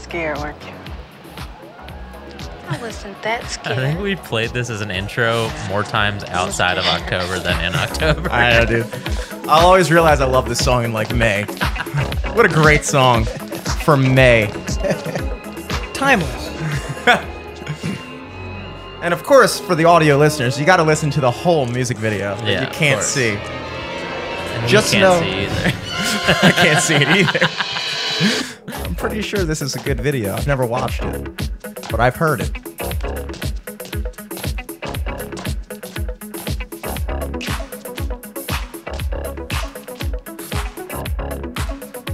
scared, weren't you? I wasn't that scared. I think we played this as an intro more times outside of October than in October. I know, dude. I'll always realize I love this song in like May. what a great song for May. Timeless. And of course, for the audio listeners, you got to listen to the whole music video that Yeah, you can't see. And we Just can't know- see either. I can't see it either. I'm pretty sure this is a good video. I've never watched it, but I've heard it.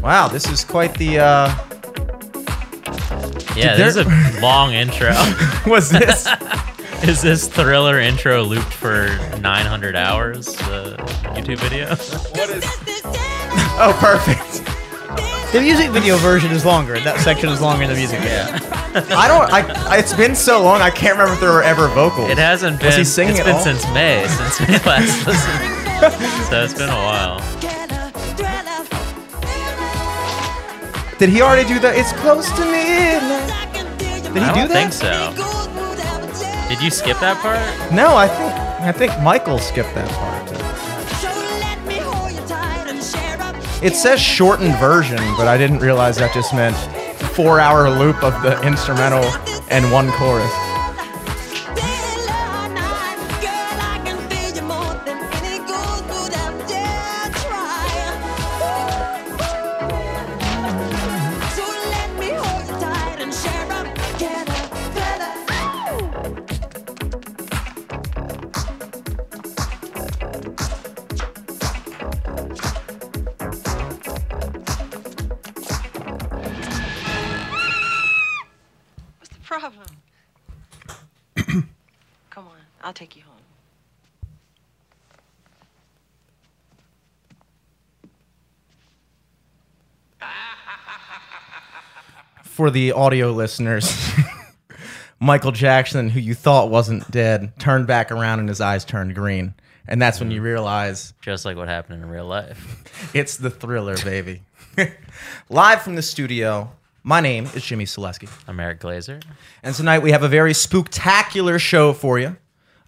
Wow, this is quite the. uh Yeah, Did this is a long intro. Was this? is this thriller intro looped for 900 hours? The YouTube video. oh, perfect. The music video version is longer. That section is longer than the music video. I don't. I. It's been so long. I can't remember if there were ever vocals. It hasn't been. Was he singing it's at been all? since May since we last listened. so it's been a while. Did he already do that? It's close to midnight. Did he I do don't that? think so. Did you skip that part? No, I think I think Michael skipped that part. It says shortened version, but I didn't realize that just meant four hour loop of the instrumental and one chorus. For the audio listeners, Michael Jackson, who you thought wasn't dead, turned back around and his eyes turned green. And that's when you realize Just like what happened in real life. it's the thriller, baby. Live from the studio, my name is Jimmy Selesky. I'm Eric Glazer. And tonight we have a very spooktacular show for you.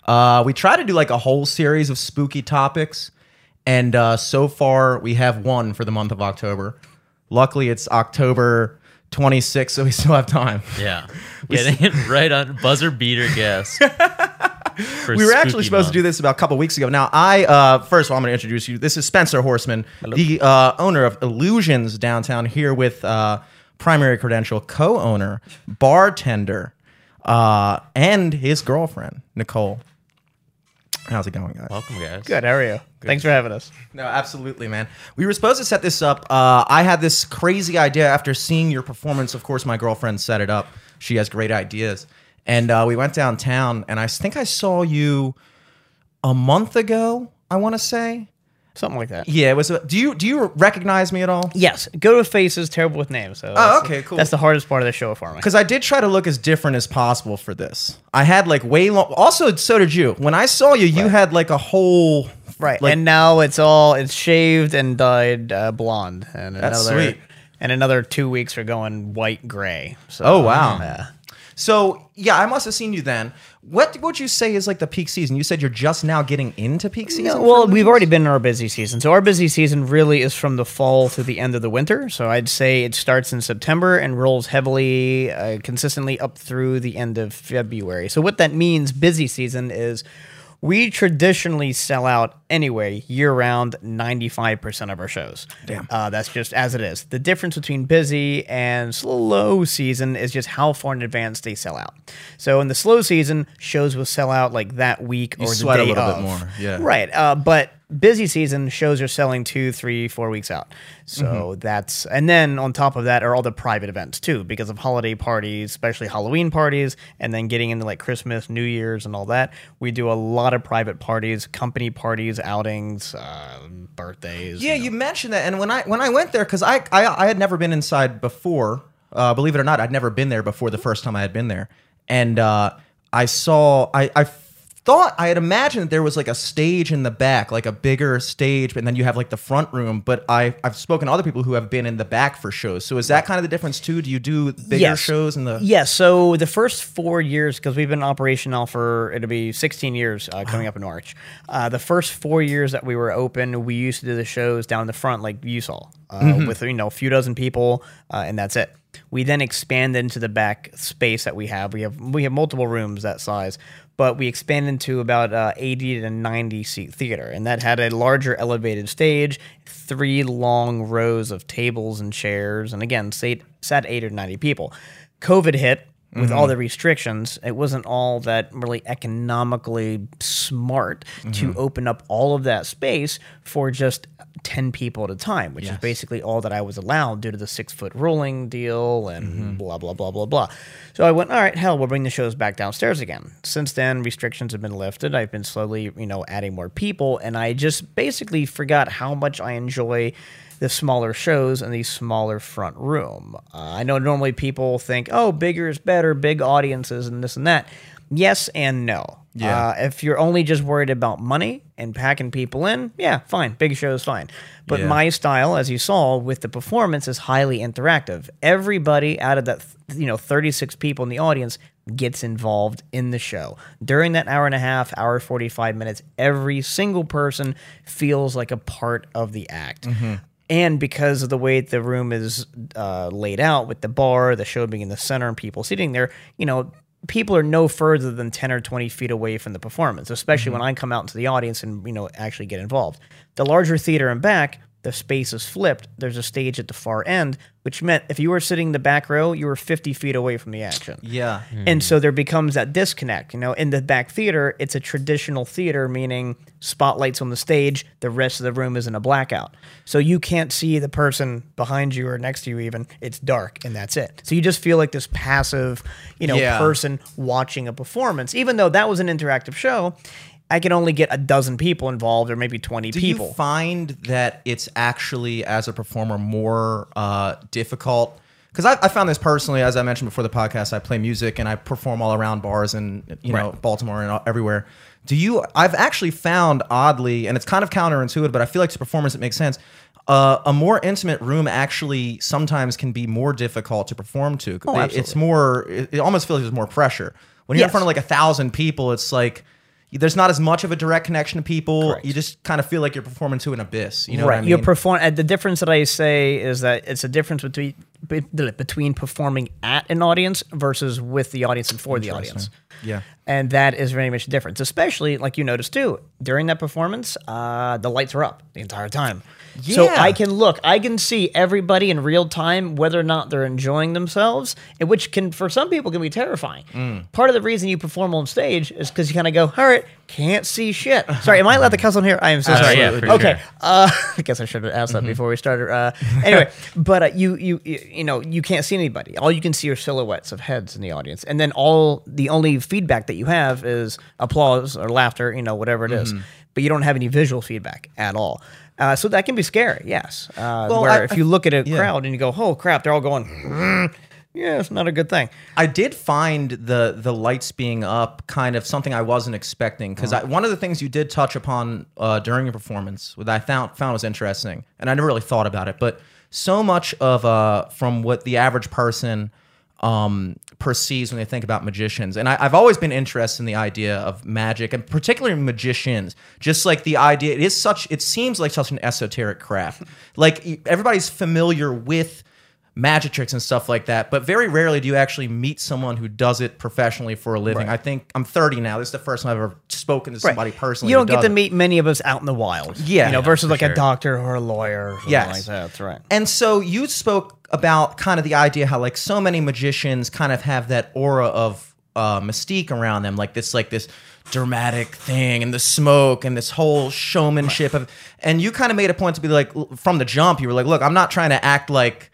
Uh, we try to do like a whole series of spooky topics, and uh, so far we have one for the month of October. Luckily, it's October 26th, so we still have time. Yeah. Getting it right on buzzer beater guess. We were actually supposed to do this about a couple weeks ago. Now, I uh, first of all, I'm going to introduce you. This is Spencer Horsman, the uh, owner of Illusions downtown, here with uh, primary credential co-owner, bartender, uh, and his girlfriend Nicole. How's it going, guys? Welcome, guys. Good. How are you? Thanks for having us. No, absolutely, man. We were supposed to set this up. Uh, I had this crazy idea after seeing your performance. Of course, my girlfriend set it up. She has great ideas. And uh, we went downtown, and I think I saw you a month ago, I want to say. Something like that. Yeah, it was. Do you do you recognize me at all? Yes. Go to faces. Terrible with names. So Oh, okay, cool. That's the hardest part of the show for me. Because I did try to look as different as possible for this. I had like way long. Also, so did you. When I saw you, you had like a whole Right. Like, and now it's all it's shaved and dyed uh, blonde. And That's another, sweet. And another two weeks are going white gray. So, Oh, wow. Yeah. so yeah, I must have seen you then. What would you say is like the peak season? You said you're just now getting into peak season. No, well, we've already been in our busy season. So our busy season really is from the fall to the end of the winter. So I'd say it starts in September and rolls heavily, uh, consistently up through the end of February. So what that means, busy season, is we traditionally sell out anyway year round 95% of our shows. Damn. Uh, that's just as it is. The difference between busy and slow season is just how far in advance they sell out. So in the slow season, shows will sell out like that week or the sweat a day little bit more, yeah. Right. Uh, but busy season shows are selling two, three, four weeks out. So Mm-hmm. that's and then on top of that are all the private events too, because of holiday parties, especially Halloween parties, and then getting into like Christmas, New Year's, and all that. We do a lot of private parties, company parties, outings, uh, birthdays. Yeah, you know. you mentioned that, and when I when I went there, because I, I I had never been inside before. Uh, believe it or not, I'd never been there before the first time I had been there, and uh, I saw I I thought I had imagined that there was like a stage in the back, like a bigger stage, and then you have like the front room. But I I've spoken to other people who have been in the back for shows. So is that kind of the difference too? Do you do bigger Yes. shows in the? Yeah, so the first four years, because we've been in operation now for it'll be 16 years uh, coming up in March. Uh, the first four years that we were open, we used to do the shows down the front, like you saw, uh, with you know a few dozen people, uh, and that's it. We then expanded into the back space that we have. We have we have multiple rooms that size, but we expanded into about uh, 80 to 90 seat theater, and that had a larger elevated stage, three long rows of tables and chairs, and again, sat, sat eight or 90 people. COVID hit with all mm-hmm. the restrictions, it wasn't all that really economically smart to mm-hmm. open up all of that space for just 10 people at a time, which is basically all that I was allowed due to the six foot ruling deal and mm-hmm. blah, blah, blah, blah, blah. So I went, all right, hell, we'll bring the shows back downstairs again. Since then, restrictions have been lifted. I've been slowly, you know, adding more people, and I just basically forgot how much I enjoy the smaller shows in the smaller front room. Uh, I know normally people think, oh, bigger is better, big audiences, and this and that. Yes and no. Yeah. Uh, if you're only just worried about money and packing people in, yeah, fine. Big show is fine. But Yeah. my style, as you saw with the performance, is highly interactive. Everybody out of that, you know, 36 people in the audience gets involved in the show. During that hour and a half, hour 45 minutes, every single person feels like a part of the act. And because of the way the room is uh, laid out with the bar, the show being in the center, and people sitting there, you know, people are no further than 10 or 20 feet away from the performance, especially when I come out into the audience and, you know, actually get involved. The larger theater and back, the space is flipped. There's a stage at the far end, which meant if you were sitting in the back row, you were 50 feet away from the action. Yeah. And so there becomes that disconnect. You know, in the back theater, it's a traditional theater, meaning spotlights on the stage, the rest of the room is in a blackout. So you can't see the person behind you or next to you, even. It's dark, and that's it. So you just feel like this passive, you know, Yeah. person watching a performance. Even though that was an interactive show, I can only get a dozen people involved or maybe 20 Do people. Do you find that it's actually, as a performer, more uh, difficult? Because I, I found this personally, as I mentioned before the podcast, I play music and I perform all around bars and you know Right. Baltimore and everywhere. Do you? I've actually found oddly, and it's kind of counterintuitive, but I feel like to performers it makes sense. Uh, a more intimate room actually sometimes can be more difficult to perform to. Oh, It- it's more. It, it almost feels like there's more pressure when you're in front of like a thousand people. It's like there's not as much of a direct connection to people. Correct. You just kind of feel like you're performing to an abyss. You know right. what I mean? You're perform. uh, The difference that I say is that it's a difference between between performing at an audience versus with the audience and for the audience. yeah. And that is very much a difference, especially like you noticed too during that performance. Uh, the lights are up the entire time, so I can look, I can see everybody in real time whether or not they're enjoying themselves, and which can for some people can be terrifying. Mm. Part of the reason you perform on stage is because you kind of go, all right, can't see shit. Sorry, am I allowed to cuss on here? I am so Uh, sorry. yeah, okay, sure. uh, I guess I should have asked that Mm-hmm. before we started. Uh, anyway, but uh, you, you you know you can't see anybody. All you can see are silhouettes of heads in the audience, and then all the only feedback that you have is applause or laughter, you know, whatever it is. Mm-hmm. But you don't have any visual feedback at all. Uh, so that can be scary. Yes. Uh, Well, where I- if you look at a yeah. crowd and you go, "Oh crap," they're all going. "Mm," yeah, it's not a good thing. I did find the the lights being up kind of something I wasn't expecting because one of the things you did touch upon uh, during your performance that I found found was interesting, and I never really thought about it, but so much of uh, from what the average person um, perceives when they think about magicians, and I, I've always been interested in the idea of magic and particularly magicians. Just like the idea, it is such. It seems like such an esoteric craft. like everybody's familiar with magic tricks and stuff like that. But very rarely do you actually meet someone who does it professionally for a living. Right. I think I'm 30 now. This is the first time I've ever spoken to somebody personally. You don't get to it. meet many of us out in the wild. Yeah. you know, Yeah, versus like a doctor or a lawyer or Yes. like that. That's right. And so you spoke about kind of the idea how like so many magicians kind of have that aura of uh, mystique around them, like this like this dramatic thing and the smoke and this whole showmanship of. And you kind of made a point to be like from the jump, you were like, look, I'm not trying to act like.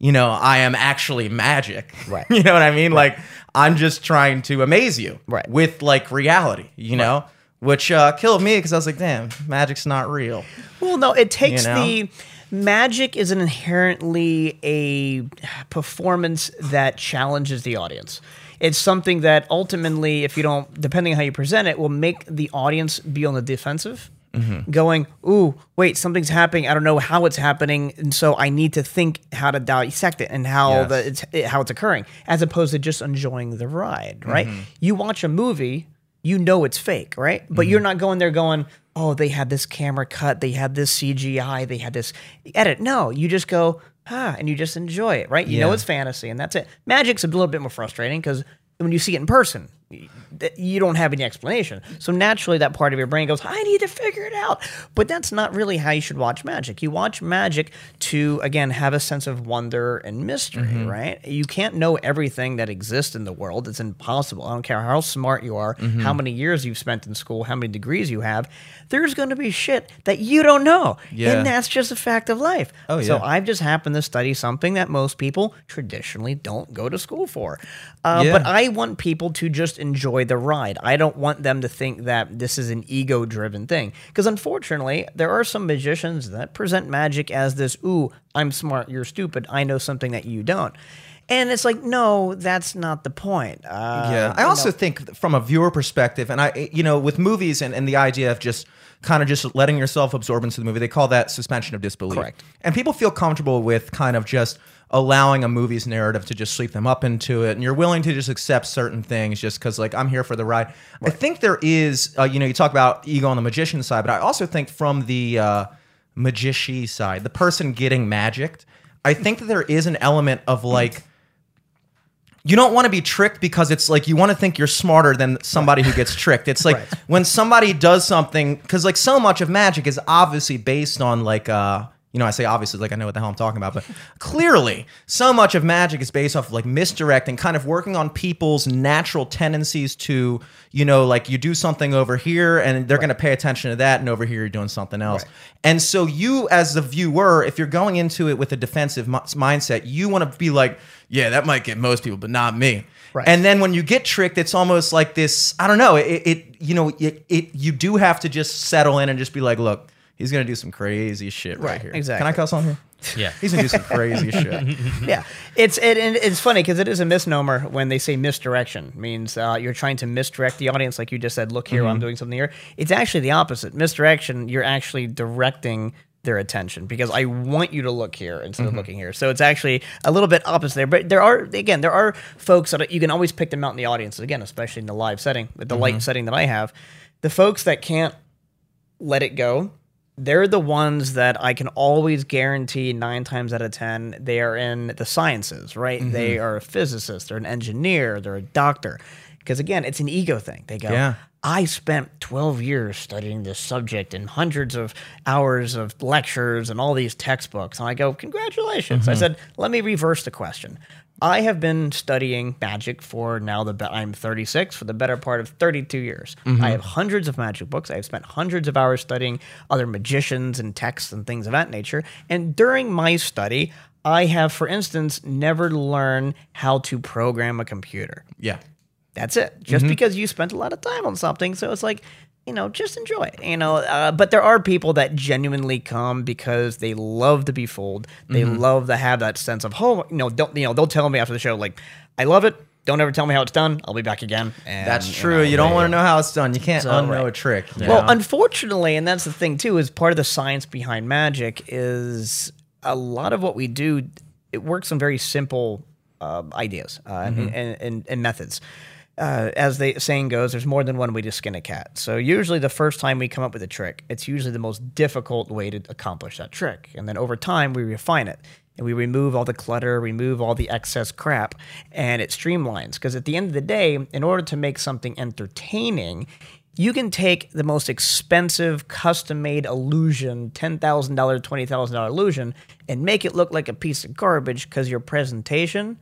You know, I am actually magic. Right. You know what I mean? Like, I'm just trying to amaze you. Right. With like reality, you know? Which uh, killed me because I was like, damn, magic's not real. Well, no, it takes know? the magic is an inherently a performance that challenges the audience. It's something that ultimately, if you don't, depending on how you present it, will make the audience be on the defensive. Mm-hmm. Going, ooh, wait, something's happening. I don't know how it's happening, and so I need to think how to dissect it and how Yes. the it's it, how it's occurring, as opposed to just enjoying the ride. Right? Mm-hmm. You watch a movie, you know it's fake, right? But you're mm-hmm. not going there going, oh, they had this camera cut, they had this CGI, they had this edit. No, you just go, ah, and you just enjoy it, right? You know it's fantasy, and that's it. Magic's a little bit more frustrating because when you see it in person, you don't have any explanation. So naturally, that part of your brain goes, I need to figure it out. But that's not really how you should watch magic. You watch magic to, again, have a sense of wonder and mystery, right? You can't know everything that exists in the world. It's impossible. I don't care how smart you are, how many years you've spent in school, how many degrees you have. There's going to be shit that you don't know. Yeah. And that's just a fact of life. Oh, So yeah. I've just happened to study something that most people traditionally don't go to school for. Uh, Yeah. But I want people to just enjoy the ride. I don't want them to think that this is an ego driven thing. Because unfortunately, there are some magicians that present magic as this, ooh, I'm smart, you're stupid, I know something that you don't. And it's like, no, that's not the point. Uh, Yeah, I also think from a viewer perspective, and I, you know, with movies and, and the idea of just kind of just letting yourself absorb into the movie, they call that suspension of disbelief. Correct. And people feel comfortable with kind of just allowing a movie's narrative to just sweep them up into it, and you're willing to just accept certain things just because, like, I'm here for the ride. I think there is, uh, you know, you talk about ego on the magician side, but I also think from the uh, magician side, the person getting magicked, I think that there is an element of like you don't want to be tricked because it's like you want to think you're smarter than somebody who gets tricked. It's like Right. when somebody does something because like so much of magic is obviously based on like uh you know I say obviously like I know what the hell I'm talking about, but clearly so much of magic is based off of like misdirecting, kind of working on people's natural tendencies to you know like you do something over here and they're going to pay attention to that, and over here you're doing something else. And so you as the viewer, if you're going into it with a defensive mi- mindset, you want to be like, yeah, that might get most people, but not me. Right. And then when you get tricked, it's almost like this. I don't know. It, it you know, it, it you do have to just settle in and just be like, look, he's gonna do some crazy shit right, Right, here. exactly. Can I cuss on here? Yeah. He's gonna do some crazy shit. yeah, it's it, and it's funny because it is a misnomer when they say misdirection means uh, you're trying to misdirect the audience, like you just said. Look here, I'm mm-hmm. doing something here. It's actually the opposite. Misdirection, you're actually directing their attention because I want you to look here instead of mm-hmm. looking here. So it's actually a little bit opposite there. But there are again, there are folks that you can always pick them out in the audience again, especially in the live setting, with the light mm-hmm. setting that I have. The folks that can't let it go. They're the ones that I can always guarantee nine times out of 10, they are in the sciences, right? They mm-hmm. are a physicist, they're an engineer, they're a doctor. Because again, it's an ego thing. They go, Yeah. I spent 12 years studying this subject and hundreds of hours of lectures and all these textbooks. And I go, Congratulations. I mm-hmm. said, Let me reverse the question. I have been studying magic for now the be- I'm 36 for the better part of 32 years. Mm-hmm. I have hundreds of magic books. I have spent hundreds of hours studying other magicians and texts and things of that nature. And during my study, I have, for instance, never learned how to program a computer. Yeah. That's it. Just mm-hmm. because you spent a lot of time on something, so it's like, you know, just enjoy it. You know, uh, but there are people that genuinely come because they love to be fooled. They love to have that sense of, oh, you know, don't you know? They'll tell me after the show, like, I love it. Don't ever tell me how it's done. I'll be back again. And, That's you true. know, You don't want to know how it's done. You can't So, unknow right. a trick. you well, know? unfortunately, and that's the thing too, is part of the science behind magic is a lot of what we do. It works on very simple uh, ideas uh, and, and, and methods. Uh, as the saying goes, there's more than one way to skin a cat. So usually, the first time we come up with a trick, it's usually the most difficult way to accomplish that trick, and then over time we refine it and we remove all the clutter, remove all the excess crap, and it streamlines. Because at the end of the day, in order to make something entertaining, you can take the most expensive custom made illusion, $10,000, $20,000 illusion, and make it look like a piece of garbage because your presentation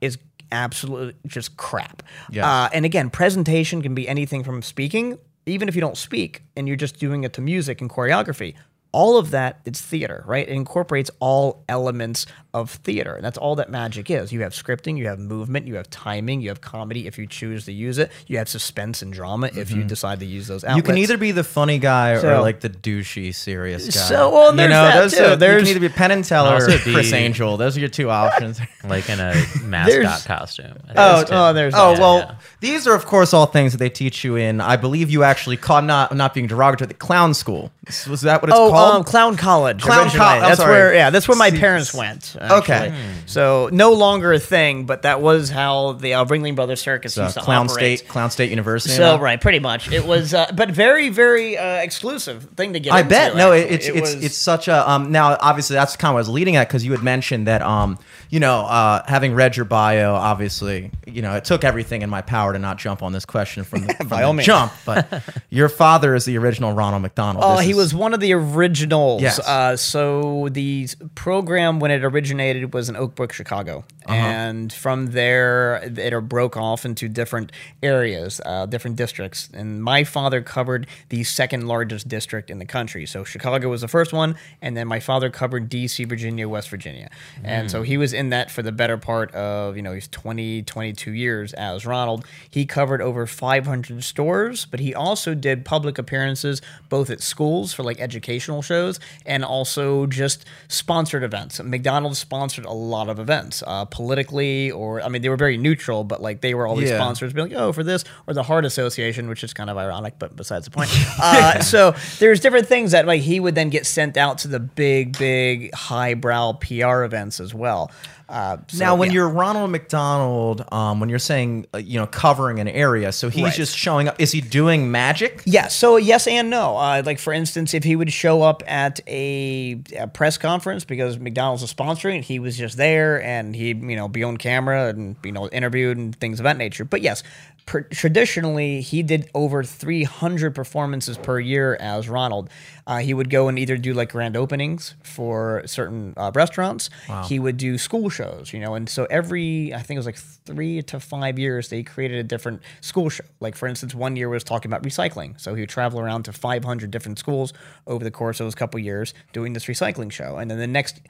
is absolutely just crap. Yes. Uh, and again, presentation can be anything from speaking, even if you don't speak and you're just doing it to music and choreography. All of that it's theater, right? It incorporates all elements of theater. And that's all that magic is. You have scripting, you have movement, you have timing, you have comedy if you choose to use it, you have suspense and drama if you mm-hmm. decide to use those outlets. You can either be the funny guy or like the douchey serious guy. So, well, you there's know, that those too. Are, you There's- can either be Penn and Teller or Criss Angel. Those are your two options. like in a There's- mascot costume. Oh, oh, there's Oh that. well, yeah. these are of course all things that they teach you in. I believe you actually call not not being derogatory. The clown school was that what it's Oh, called? Um, Clown College. Clown College. That's sorry. where, yeah, that's where my parents went. Okay. actually. So no longer a thing, but that was how the uh, Ringling Brothers Circus Uh, used to Clown operate. State, Clown State University. So right, pretty much. It was, uh, but very, very uh, exclusive thing to get. I into, bet. No, it, it's It it's was- it's such a um. Now, obviously, that's kind of what I was leading at because you had mentioned that um, you know, uh, having read your bio, obviously, you know, it took everything in my power to not jump on this question from the, from the jump. But your father is the original Ronald McDonald. Oh, This he is- was one of the originals. Yes. Uh, so the program, when it originated, was in Oak Brook, Chicago, Uh-huh. and from there it broke off into different areas, uh, different districts. And my father covered the second largest district in the country. So Chicago was the first one, and then my father covered D.C., Virginia, West Virginia, and so he was in that for the better part of you know he's 20, 22 years as Ronald. He covered over 500 stores, but he also did public appearances both at schools for like educational shows and also just sponsored events. McDonald's sponsored a lot of events, uh, politically or I mean they were very neutral, but like they were always Yeah. sponsors, be like oh for this or the Heart Association, which is kind of ironic, but besides the point. Uh, so there's different things that like he would then get sent out to the big, big highbrow PR events as well. Uh, so, now, when yeah. you're Ronald McDonald, um, when you're saying uh, you know covering an area, so he's Right. just showing up. Is he doing magic? Yeah, so yes and no. Uh, like for instance, if he would show up at a, a press conference because McDonald's was sponsoring, he was just there and he you know be on camera and you know interviewed and things of that nature. But yes, traditionally he did over 300 performances per year as Ronald. Uh, he would go and either do like grand openings for certain uh, restaurants. He would do school shows, you know, and so every I think it was like three to five years they created a different school show. Like for instance, one year was talking about recycling, so he would travel around to 500 different schools over the course of those couple years doing this recycling show, and then the next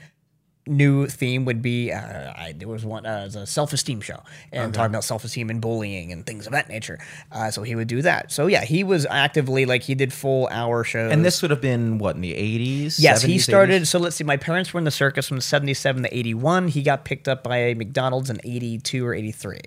new theme would be uh, I, there was one uh, was a self-esteem show and talking about self-esteem and bullying and things of that nature uh, so he would do that so yeah he was actively like he did full hour shows And this would have been what in the 80s? Yes, he started. 80s? So let's see. My parents were in the circus from 77 to 81. He got picked up by McDonald's in 82 or 83.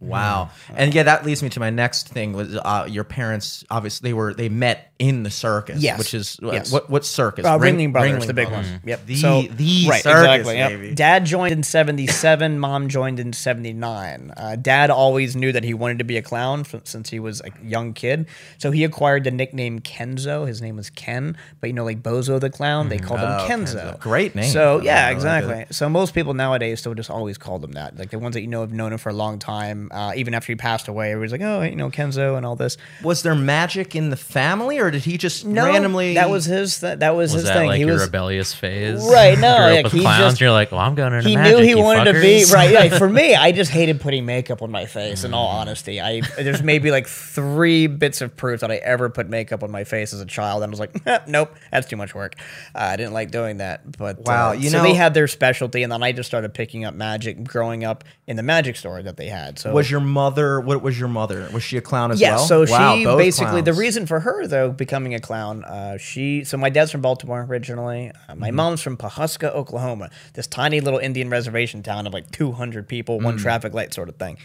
Wow. And yeah, that leads me to my next thing was uh, your parents obviously they were they met in the circus. Yes. Which is uh, Yes. what what circus? Uh, Ring- Ringling Brothers, the big one. Yep. The so, the right, circus, exactly. yep. baby. Dad joined in 77. Mom joined in 79. Uh, Dad always knew that he wanted to be a clown f- since he was a young kid. So he acquired the nickname Kenzo. His name was Ken, but you know, like Bozo the clown, they called Oh, him Kenzo. Kenzo. Great name. So I yeah, like exactly. So most people nowadays still just always call them that. Like the ones that you know have known him for a long time. Uh, even after he passed away, everybody's like, oh, you know, Kenzo and all this. Was there magic in the family or did he just No, randomly That was his. That, that was, Was his that thing. like he your was rebellious phase? Right, no, Grew up like, with he clowns. just- you're like, well, I'm going into he magic. knew he you wanted to be right. Yeah, for me, I just hated putting makeup on my face. In all honesty, I there's maybe like three bits of proof that I ever put makeup on my face as a child, and I was like, "Eh, nope, that's too much work. Uh, I didn't like doing that. But Wow, uh, you so know- they had their specialty, and then I just started picking up magic, growing up in the magic store that they had. So Was your mother what was your mother? Was she a clown as yeah, well? so Wow, she basically the reason for her though becoming a clown, uh, she so my dad's from Baltimore originally. Uh, my mom's from Pawhuska, Oklahoma, this tiny little Indian reservation town of like 200 people, one Mm. traffic light sort of thing.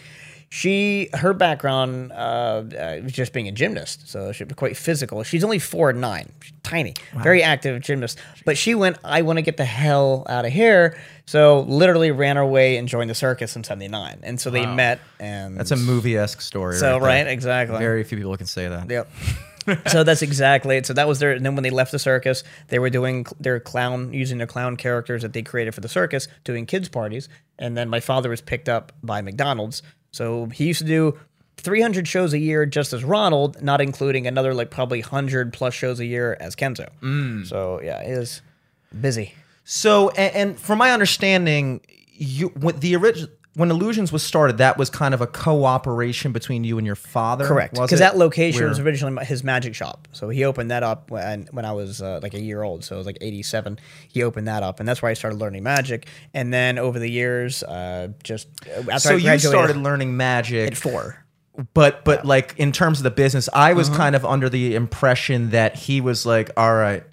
She her background uh, uh, was just being a gymnast, so she was quite physical. She's only four and nine, She's tiny, very active gymnast. But she went, I want to get the hell out of here. So literally ran away and joined the circus in '79, and so they met. And That's a movie esque story. so right, right, exactly. Very few people can say that. Yep. so that's exactly it. So that was their. And then when they left the circus, they were doing their clown, using their clown characters that they created for the circus, doing kids parties. And then my father was picked up by McDonald's. So he used to do 300 shows a year just as Ronald, not including another like probably 100 plus shows a year as Kenzo. Mm. So yeah, he is busy. So, and, and from my understanding, you the original when Illusions was started, that was kind of a cooperation between you and your father. Correct, because that location was originally his magic shop. So he opened that up when when I was uh, like a year old. So it was like '87. He opened that up, and that's where I started learning magic. And then over the years, uh, just uh, after So I you started learning magic at four. but but like in terms of the business, I was Uh-huh. kind of under the impression that he was like, "All right,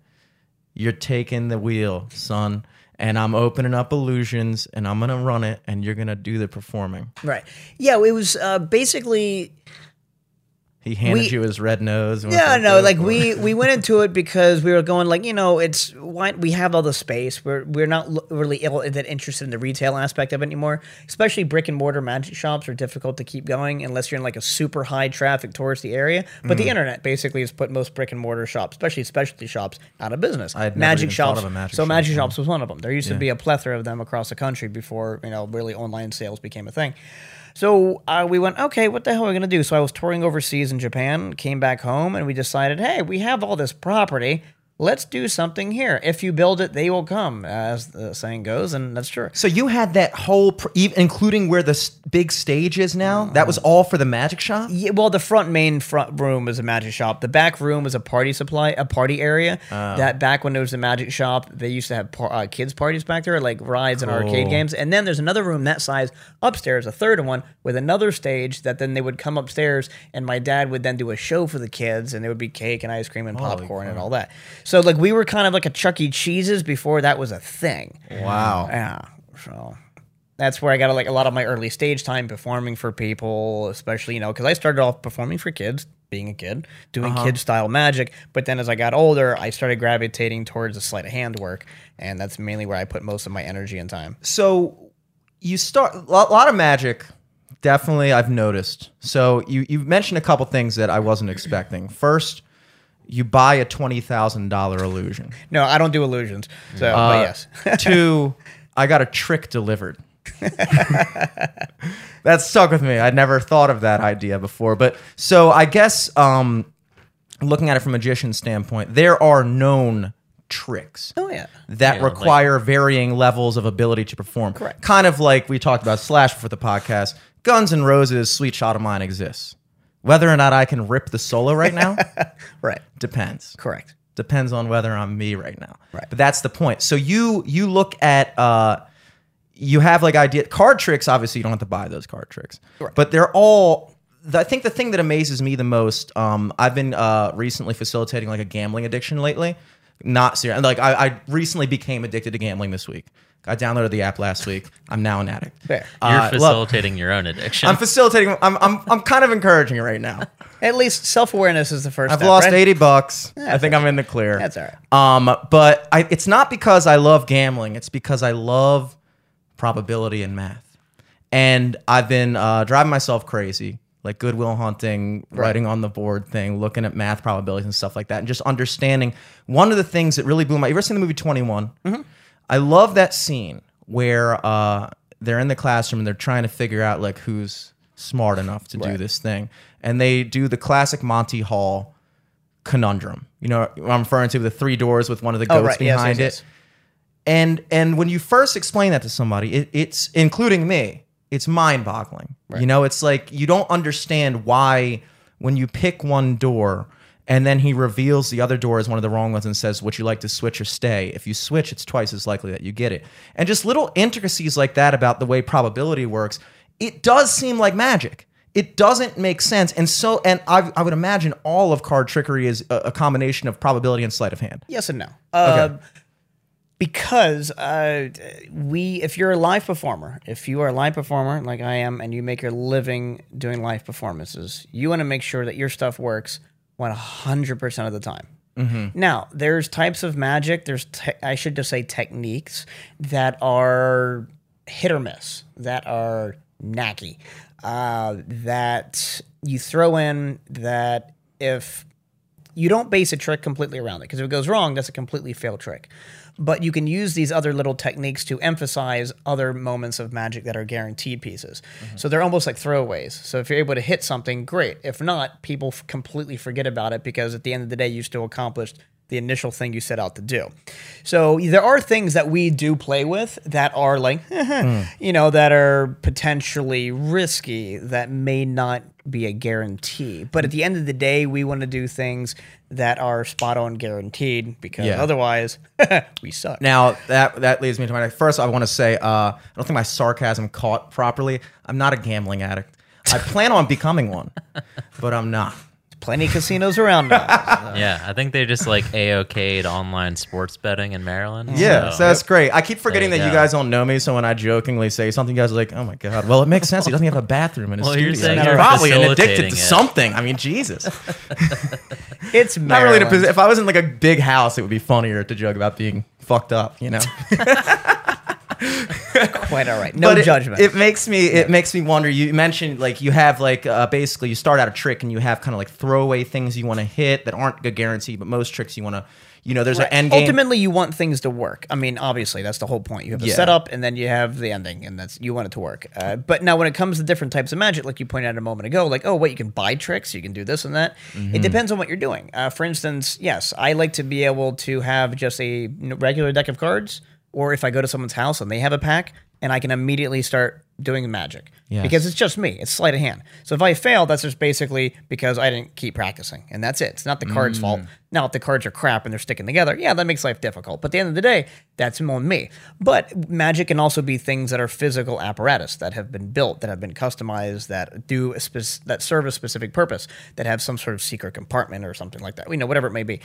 you're taking the wheel, son." And I'm opening up illusions, and I'm gonna run it, and you're gonna do the performing. Right. Yeah, it was uh, basically He handed We- you his red nose. Yeah, no, like for we we went into it because we were going like you know it's why we have all the space. We're we're not really ill, that interested in the retail aspect of it anymore. Especially brick and mortar magic shops are difficult to keep going unless you're in like a super high traffic touristy area. But Mm. the internet basically has put most brick and mortar shops, especially specialty shops, out of business. I had magic shops. magic so shop, magic yeah. shops was one of them. There used to be a plethora of them across the country before you know really online sales became a thing. So uh, we went, okay, what the hell are we going to do? So I was touring overseas in Japan, came back home, and we decided, hey, we have all this property. Let's do something here. If you build it, they will come, as the saying goes, and that's true. So you had that whole, pr- even including where the s- big stage is now. That was all for the magic shop. Yeah, well, the front main front room is a magic shop. The back room is a party supply, a party area. Oh. That back when there was a magic shop, they used to have par- uh, kids parties back there, like rides and arcade games. And then there's another room that size upstairs, a third one with another stage that then they would come upstairs, and my dad would then do a show for the kids, and there would be cake and ice cream and popcorn and all that. So like we were kind of like a Chuck E. Cheese's before that was a thing. Wow. Yeah. So that's where I got like a lot of my early stage time performing for people, especially, you know, because I started off performing for kids, being a kid, doing uh-huh. kid style magic. But then as I got older, I started gravitating towards the sleight of hand work. And that's mainly where I put most of my energy and time. so you start a lot, lot of magic definitely i've noticed so you you mentioned a couple things that i wasn't expecting first you buy a $20000 illusion No, I don't do illusions. So, Uh, but yes. two i got a trick delivered that stuck with me i'd never thought of that idea before but so i guess um looking at it from a magician's standpoint there are known tricks oh, yeah. that Yeah, like- require varying levels of ability to perform. Correct. Kind of like we talked about Slash for the podcast. Guns and Roses, Sweet Shot of Mine exists. Whether or not I can rip the solo right now Right. depends. Correct. Depends on whether I'm me right now. Right. But that's the point. So you you look at uh you have like idea card tricks. Obviously, you don't have to buy those card tricks, Correct. but they're all. I think the thing that amazes me the most. Um, I've been uh, recently facilitating like a gambling addiction lately. Not serious. Like I, I recently became addicted to gambling this week. I downloaded the app last week. I'm now an addict. Fair. You're Uh, look, facilitating your own addiction. I'm facilitating. I'm, I'm, I'm kind of encouraging it right now. At least self awareness is the 1st I've step. lost right? 80 bucks. I think I'm in the clear. That's all right. Um, but I, it's not because I love gambling. It's because I love probability and math. And I've been uh, driving myself crazy, like Good Will Hunting, writing on the board thing, looking at math probabilities and stuff like that, and just understanding. One of the things that really blew my. You ever seen the movie 21? I love that scene where uh, they're in the classroom and they're trying to figure out like who's smart enough to do this thing, and they do the classic Monty Hall conundrum. You know I'm referring to the three doors with one of the Oh, goats right. Yes, behind yes, it. yes. And and when you first explain that to somebody, it, it's including me, it's mind-boggling. You know, it's like you don't understand why when you pick one door and then he reveals the other door is one of the wrong ones and says, "Would you like to switch or stay?" If you switch, it's twice as likely that you get it. And just little intricacies like that about the way probability works, it does seem like magic. It doesn't make sense, and so and I, I would imagine all of card trickery is a, a combination of probability and sleight of hand. Yes and no. Uh, Because uh, we, if you're a live performer, if you are a live performer like I am, and you make your living doing live performances, you want to make sure that your stuff works 100% of the time. Now, there's types of magic. There's, te- I should just say, techniques that are hit or miss, that are knacky, uh, that you throw in that if you don't base a trick completely around it because if it goes wrong, that's a completely failed trick. But you can use these other little techniques to emphasize other moments of magic that are guaranteed pieces. Mm-hmm. So they're almost like throwaways. So if you're able to hit something, great. If not, people f- completely forget about it because at the end of the day, you still accomplished the initial thing you set out to do. So there are things that we do play with that are like, hmm. you know, that are potentially risky that may not be a guarantee. But at the end of the day, we want to do things that are spot on guaranteed because Yeah. otherwise we suck. Now that that leads me to my first. I want to say uh, I don't think my sarcasm caught properly. I'm not a gambling addict. I plan on becoming one, but I'm not. Plenty of casinos around now. Yeah, I think they just like a-okayed online sports betting in Maryland. Yeah, so that's great. I keep forgetting There that you you guys don't know me, so when I jokingly say something, you guys are like, "Oh my god!" Well, it makes sense. He doesn't even have a bathroom in his Well, you're studio. saying you're probably addicted to it. something. I mean, Jesus. It's Maryland. Not really. in a Maryland. If I was in like a big house, it would be funnier to joke about being fucked up. You know. quite all right. No But judgment. It, makes me it makes me wonder. You mentioned like you have like uh, basically you start out a trick and you have kind of like throwaway things you want to hit that aren't a guarantee, but most tricks you want to, you know, there's Right. an end game. Ultimately, you want things to work. I mean, obviously, that's the whole point. You have the Yeah. setup, and then you have the ending, and that's you want it to work. Uh, but now, when it comes to different types of magic, like you pointed out a moment ago, like oh, wait, you can buy tricks, you can do this and that. Mm-hmm. It depends on what you're doing. Uh, for instance, yes, I like to be able to have just a regular deck of cards, or if I go to someone's house and they have a pack, and I can immediately start doing magic Yes. because it's just me. It's sleight of hand. So if I fail, that's just basically because I didn't keep practicing, and that's it. It's not the card's mm. fault. Now, if the cards are crap and they're sticking together, yeah, that makes life difficult. But at the end of the day, that's on me. But magic can also be things that are physical apparatus that have been built, that have been customized, that do a spec- that serve a specific purpose, that have some sort of secret compartment or something like that. You know, whatever it may be.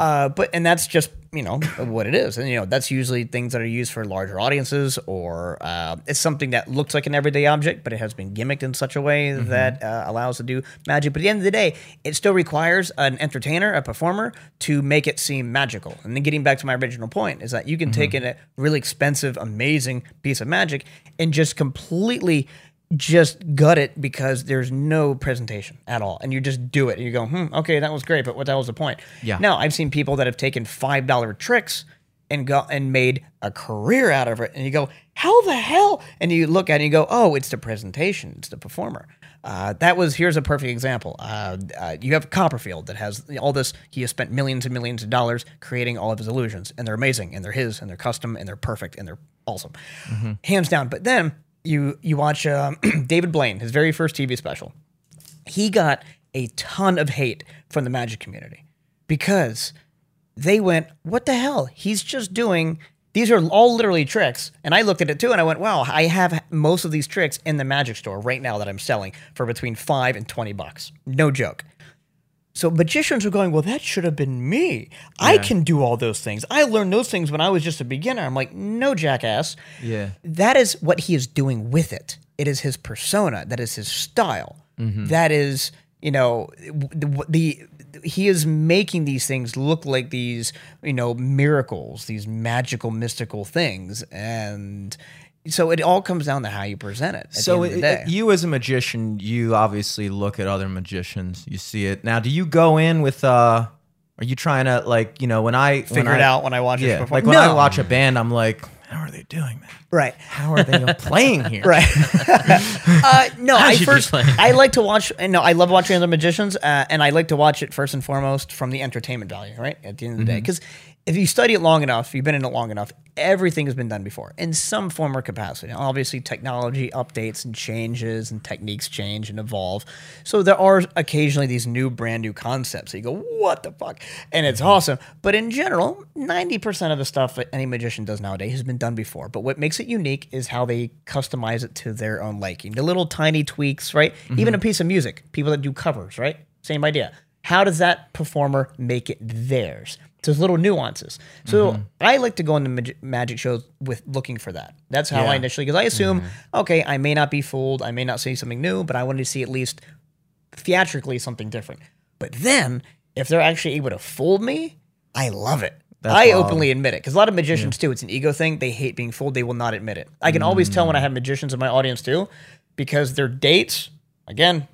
Uh, but and that's just you know what it is, and you know that's usually things that are used for larger audiences, or uh, it's something that looks like an everyday object, but it has been gimmicked in such a way that uh, allows to do magic. But at the end of the day, it still requires an entertainer, a performer, to make it seem magical. And then getting back to my original point is that you can take in a really expensive, amazing piece of magic and just completely just gut it because there's no presentation at all. And you just do it. And you go, hmm, okay, that was great, but what the hell was the point? Yeah. Now, I've seen people that have taken $5 tricks and go and made a career out of it. And you go, how the hell? And you look at it and you go, oh, it's the presentation, it's the performer. Uh, that was here's a perfect example. Uh, uh, you have Copperfield that has all this. He has spent millions and millions of dollars creating all of his illusions, and they're amazing, and they're his, and they're custom, and they're perfect, and they're awesome, hands down. But then you you watch um, David Blaine, his very first TV special he got a ton of hate from the magic community because they went, What the hell? He's just doing these are all literally tricks. And I looked at it too and I went, Wow, I have most of these tricks in the magic store right now that I'm selling for between five and 20 bucks. No joke. So magicians are going, Well, that should have been me. I can do all those things. I learned those things when I was just a beginner. I'm like, No, jackass. Yeah. That is what he is doing with it. It is his persona. That is his style. Mm-hmm. That is, you know, the, the he is making these things look like these, you know, miracles, these magical, mystical things, and so it all comes down to how you present it. So the end of the it- day. you as a magician, you obviously look at other magicians. You see it now. Do you go in with? uh Are you trying to like you know when I figure I, it out when I watch it Yeah, like when I watch a band, I'm like, how are they doing that? right. How are they playing here? Right. uh, no, I first? I like to watch. No, I love watching other magicians, uh, and I like to watch it first and foremost from the entertainment value. Right at the end of the Mm-hmm. day, because if you study it long enough, you've been in it long enough. Everything has been done before in some form or capacity. Now, obviously, technology updates and changes, and techniques change and evolve. So there are occasionally these new, brand new concepts. that you go, "What the fuck?" and it's mm-hmm. awesome. But in general, ninety percent of the stuff that any magician does nowadays has been done before. But what makes it unique is how they customize it to their own liking. The little tiny tweaks, right? Even a mm-hmm. piece of music. People that do covers, right? Same idea. How does that performer make it theirs? There's little nuances. So mm-hmm. I like to go into mag- magic shows with looking for that. That's how I initially, because I assume, mm-hmm. okay, I may not be fooled, I may not see something new, but I wanted to see at least theatrically something different. But then, if they're actually able to fool me, I love it. I wild. openly admit it because a lot of magicians too. It's an ego thing. They hate being fooled. They will not admit it. I can always tell when I mm. have magicians in my audience too, because their dates, again,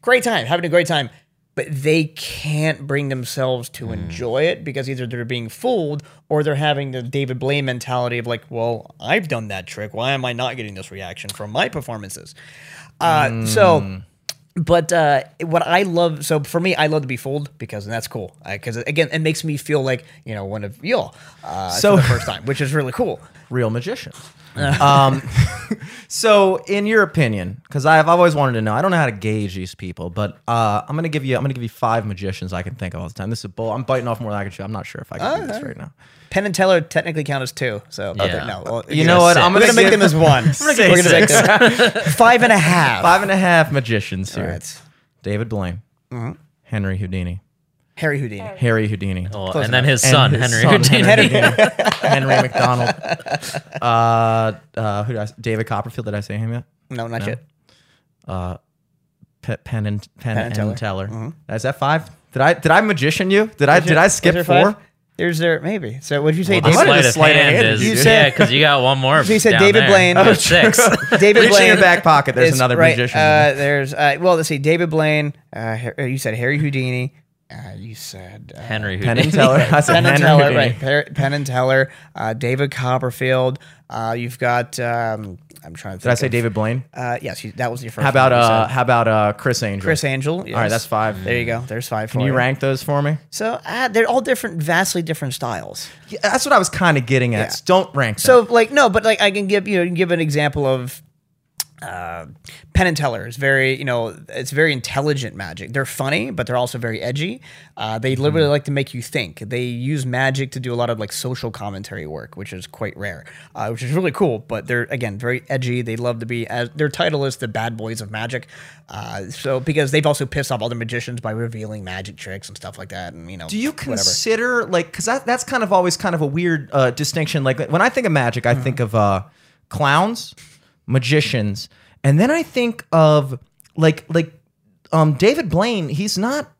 great time, having a great time, but they can't bring themselves to enjoy it because either they're being fooled or they're having the David Blaine mentality of like, well, I've done that trick. Why am I not getting this reaction from my performances? Uh, So but uh, what I love, so for me, I love to be fooled because and that's cool. Because again, it makes me feel like you know one of y'all uh, So- for the first time, which is really cool. real magicians. um, so, in your opinion, because I've always wanted to know, I don't know how to gauge these people, but uh, I'm gonna give you, I'm gonna give you five magicians I can think of all the time. This is bull. I'm biting off more than I can chew. I'm not sure if I can do this right now. Penn and Teller technically count as two, so Yeah. no. Well, You know what? I'm we're gonna gonna make give- them as one. say we're gonna make them five and a half. Five and a half magicians here. Alright. David Blaine, Henry Houdini, Harry Houdini. Harry Houdini, Well, Close and then enough. his son, his Henry son, Houdini. Henry, Henry McDonald, uh, uh, who did I, David Copperfield. Did I say him yet? No, not yet. Pe- Penn and Penn, and and Teller. Teller. Is that five? Did I did I magician you? Did I did I skip there four? five? There's there maybe. So what did you say, Well, the might David? have sleight of sleight of hand hand, is you yeah, because you got one more. So you said down David there. Blaine. That's six. David Reach in your back pocket. There's is- another right, magician. Uh, there's uh, well, let's see, David Blaine. Uh, you said Harry Houdini. Uh, you said uh, Henry Penn Houdini. and Teller. I said Penn and Henry Teller, right? Per- Penn and Teller. Uh, David Copperfield. Uh, you've got. Um, I'm trying to. Think Did I say of- David Blaine? Uh, yes, you, that was your first. How about one you uh how about uh Criss Angel? Criss Angel? All right, that's five. There you go. There's five. Can for you rank those for me? So uh, they're all different, vastly different styles. Yeah, that's what I was kind of getting at. Yeah. Don't rank them. So like no, but like I can give you know give an example of uh, Penn and Teller is very you know it's very intelligent magic. They're funny, but they're also very edgy. Uh, they literally Mm-hmm. like to make you think. They use magic to do a lot of like social commentary work, which is quite rare, uh, which is really cool. But they're again very edgy. They love to be as their title is the bad boys of magic. Uh, so because they've also pissed off other magicians by revealing magic tricks and stuff like that, and you know do you whatever. consider like because that, that's kind of always kind of a weird uh, distinction like when i think of magic Mm-hmm. i think of uh, clowns magicians and then i think of like like um, david blaine he's not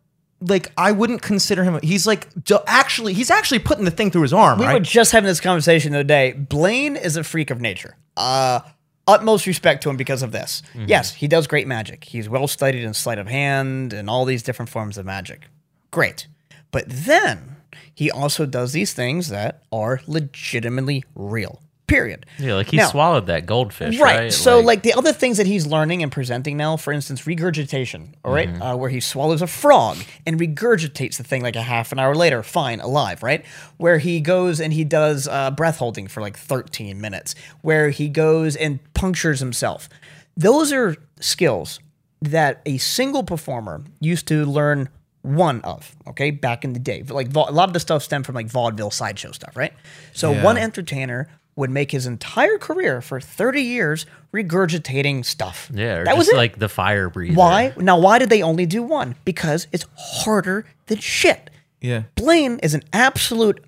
like i wouldn't consider him he's like actually he's actually putting the thing through his arm We right were just having this conversation the other day. Blaine is a freak of nature. Uh, utmost respect to him because of this. Yes, he does great magic. He's well studied in sleight of hand and all these different forms of magic. Great. But then he also does these things that are legitimately real. Period. Yeah, like he Now- swallowed that goldfish, Right. right? So, like, the other things that he's learning and presenting now, for instance, regurgitation, all right, Mm-hmm. uh, where he swallows a frog and regurgitates the thing like a half an hour later, fine, alive, right? Where he goes and he does uh, breath holding for like 13 minutes, where he goes and punctures himself. Those are skills that a single performer used to learn one of, okay, back in the day. Like a lot of the stuff stemmed from like vaudeville sideshow stuff, right? So Yeah. one entertainer would make his entire career for 30 years regurgitating stuff. yeah, or that just was it. like the fire breather. why? Now, why did they only do one? Because it's harder than shit. yeah Blaine is an absolute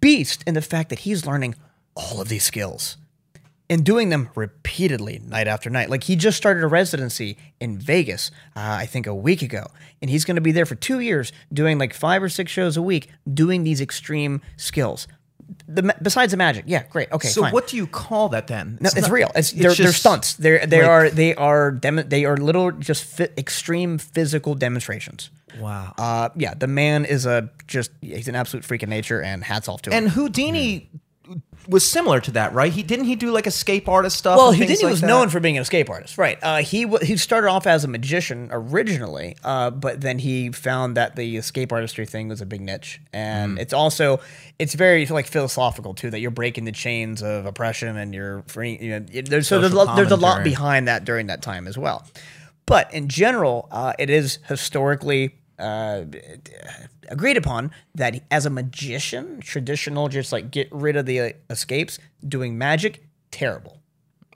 beast in the fact that he's learning all of these skills and doing them repeatedly night after night. Like he just started a residency in Vegas, uh, I think a week ago, and he's going to be there for two years doing like five or six shows a week doing these extreme skills. The, besides the magic, yeah, great, okay, so fine. what do you call that then No, it's, not- real. It's, they're, they're stunts. They're they like- are they are demo, they are little just fi- extreme physical demonstrations. wow Uh, yeah, the man is a just he's an absolute freak of nature, and hats off to him. and houdini was similar to that right he didn't he do like escape artist stuff well, things Houdini like was that? known for being an escape artist, right? Uh, he w- he started off as a magician originally, uh, but then he found that the escape artistry thing was a big niche, and it's also it's very like philosophical too that you're breaking the chains of oppression and you're free. You know, there's so there's a, lot, there's a lot behind that during that time as well. But in general, uh, it is historically uh, agreed upon that as a magician, traditional, just like get rid of the uh, escapes, doing magic, terrible.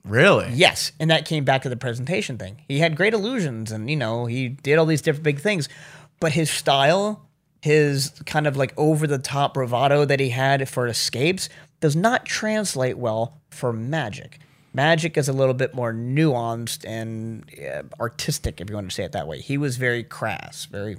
really Yes, and that came back to the presentation thing. He had great illusions, and you know he did all these different big things, but his style, his kind of like over the top bravado that he had for escapes, does not translate well for magic. Magic is a little bit more nuanced and uh, artistic, if you want to say it that way. He was very crass, very,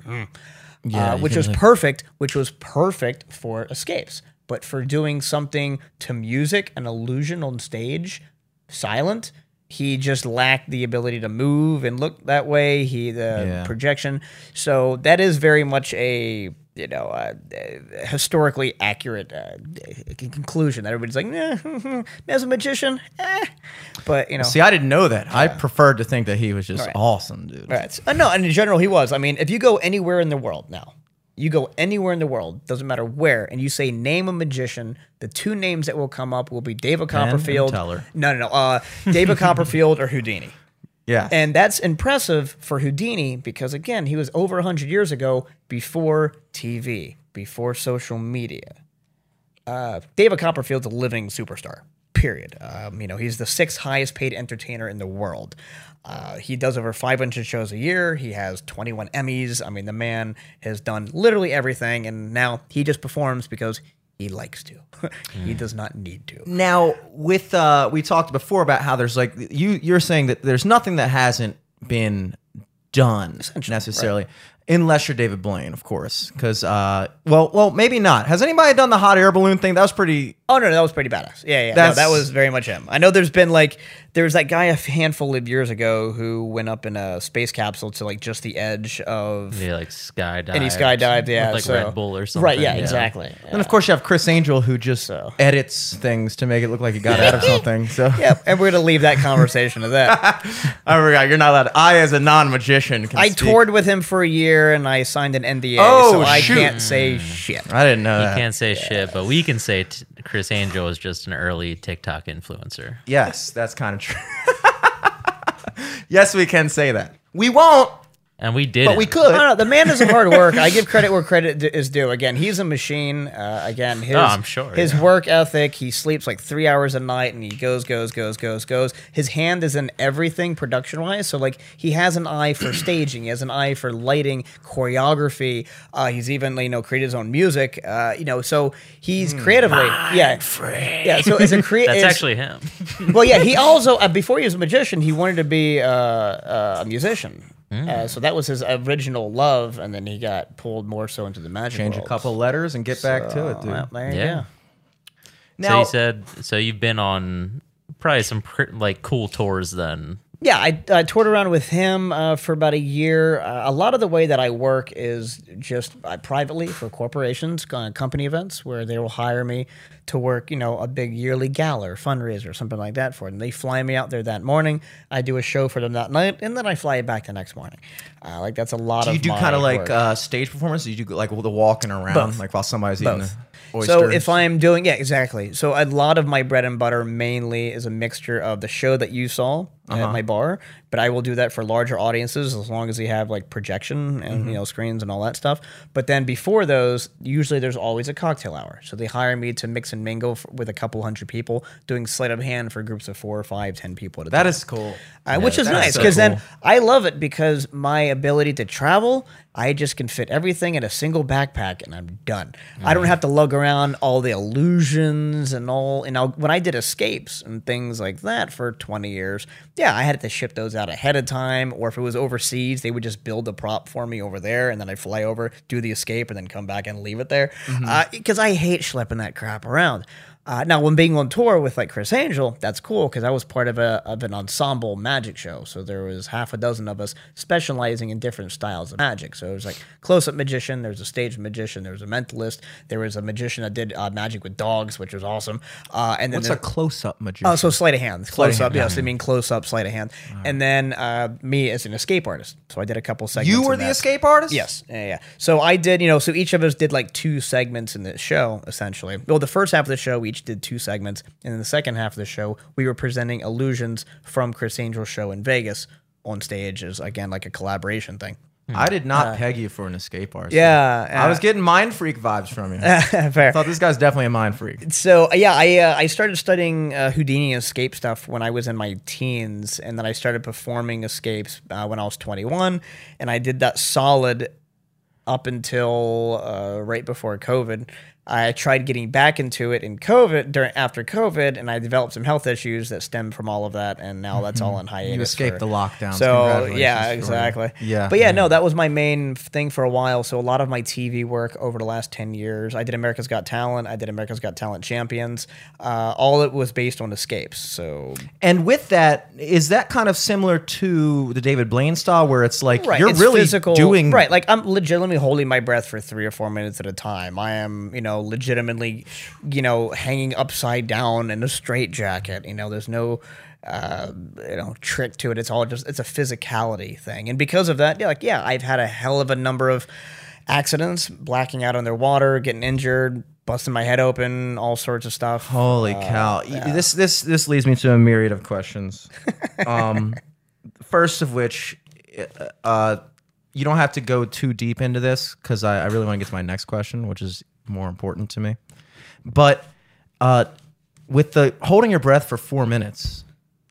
Yeah, uh, which was like- perfect, which was perfect for escapes. But for doing something to music, an illusion on stage, silent, he just lacked the ability to move and look that way. He the Yeah. projection. So that is very much a you know uh, uh, historically accurate uh, conclusion that everybody's like, eh, as a magician, eh. but you know. See, I didn't know that. I preferred to think that he was just Right. awesome, dude. Right. Uh, no, and in general, he was. I mean, if you go anywhere in the world now, you go anywhere in the world, doesn't matter where, and you say name a magician, the two names that will come up will be David Copperfield. Teller. No, no, no. Uh, David Copperfield or Houdini. Yeah. And that's impressive for Houdini because, again, he was over 100 years ago before TV, before social media. Uh, David Copperfield's a living superstar, period. Um, you know, he's the sixth highest paid entertainer in the world. Uh, he does over 500 shows a year. He has 21 Emmys. I mean, the man has done literally everything, and now he just performs because he likes to. he does not need to. Now, with uh, we talked before about how there's like you you're saying that there's nothing that hasn't been done necessarily, unless you're David Blaine, of course. Because uh, well, well, maybe not. Has anybody done the hot air balloon thing? That was pretty. Oh no, that was pretty badass. Yeah, yeah. No, That's- that was very much him. I know there's been like there was that guy a handful of years ago who went up in a space capsule to like just the edge of He like skydived. and he skydived. Yeah, with, like so- Red Bull or something. Right. Yeah. Exactly. And of course, you have Criss Angel who just So. edits things to make it look like he got out of something. So Yeah, and we're gonna leave that conversation to that. I forgot you're not allowed. I, as a non-magician, can I speak. toured with him for a year, and I signed an NDA, Oh, so I shoot. can't say mm. shit. I didn't know He that. can't say shit, but we can say t- Criss Angel is just an early TikTok influencer. Yes, that's kind of true. yes, we can say that. We won't, And we did but we could. No, no, the man does hard work. I give credit where credit d- is due. Again, he's a machine. Uh, again, his Oh, I'm sure, his yeah. work ethic. He sleeps like three hours a night, and he goes, goes, goes, goes, goes. His hand is in everything production wise. So like, he has an eye for staging. He has an eye for lighting, choreography. Uh, he's even you know created his own music. Uh, you know, so he's creatively, yeah, yeah. So as a creator, That's actually him. well, yeah. He also uh, before he was a magician, he wanted to be uh, uh, a musician. Mm. Uh, so that was his original love, and then he got pulled more so into the magic. Change a couple letters and get back to it, dude. Well, there you Yeah. go. so Now- you said so you've been on probably some pr- like cool tours then. Yeah, I, I toured around with him uh, for about a year. Uh, a lot of the way that I work is just uh, privately for corporations, uh, company events, where they will hire me to work, you know, a big yearly gala or fundraiser or something like that for them. They fly me out there that morning. I do a show for them that night, and then I fly it back the next morning. Uh, like that's a lot Do of you do kind of like uh, stage performance? Do you do like the walking around, Both. like while somebody's Both. eating an So oyster? if I'm doing yeah, exactly. So a lot of my bread and butter mainly is a mixture of the show that you saw Uh-huh. at my bar, but I will do that for larger audiences as long as they have like projection and Mm-hmm. you know screens and all that stuff. But then before those, usually there's always a cocktail hour. So they hire me to mix and mingle f- with a couple hundred people, doing sleight of hand for groups of four, or five, ten people at a that time is cool. uh, which is that nice so because then. I love it because my ability to travel, I just can fit everything in a single backpack and I'm done. I don't have to lug around all the illusions and all. You know, when I did escapes and things like that for 20 years, yeah, I had to ship those out ahead of time. Or if it was overseas, they would just build the prop for me over there and then I fly over, do the escape, and then come back and leave it there. Mm-hmm. Uh, because I hate schlepping that crap around. Uh, now, when being on tour with like Criss Angel, that's cool because I was part of a of an ensemble magic show. So there was half a dozen of us specializing in different styles of magic. So it was like close up magician, there was a stage magician, there was a mentalist, there was a magician that did uh, magic with dogs, which was awesome. Uh, and then What's a close-up magician? Oh, so sleight of hand, close up. Yes, I mean close up, sleight of hand. And then uh, me as an escape artist. So I did a couple segments. you were the that. escape artist. Yes, yeah, yeah. So I did, you know, so each of us did like two segments in the show, essentially. Well, the first half of the show, we each did two segments, and in the second half of the show, we were presenting illusions from Criss Angel's show in Vegas on stage as again like a collaboration thing. I did not peg you for an escape artist. Yeah, I was uh, getting mind freak vibes from you. I Fair. thought this guy's definitely a mind freak. So uh, yeah, I uh, I started studying uh, Houdini escape stuff when I was in my teens, and then I started performing escapes uh, when I was 21, and I did that solid up until uh, right before COVID. I tried getting back into it in COVID during after COVID, and I developed some health issues that stemmed from all of that, and now that's all on hiatus. You escaped for- the lockdown. So yeah, exactly. Yeah. but yeah, no, that was my main thing for a while. So a lot of my TV work over the last ten years, I did America's Got Talent, I did America's Got Talent Champions. Uh, all it was based on escapes. So And with that, is that kind of similar to the David Blaine style, where it's like you're it's really physical, doing right. Like I'm legitimately holding my breath for three or four minutes at a time. I am, you know, legitimately, you know, hanging upside down in a straight jacket. You know, there's no, uh, you know, trick to it. It's all just it's a physicality thing, and because of that, yeah, like yeah, I've had a hell of a number of accidents, blacking out underwater, getting injured, busting my head open, all sorts of stuff. Holy Uh, cow! Y- This this this leads me to a myriad of questions. um, first of which, uh, you don't have to go too deep into this because I, I really want to get to my next question, which is more important to me. But uh, with the holding your breath for four minutes,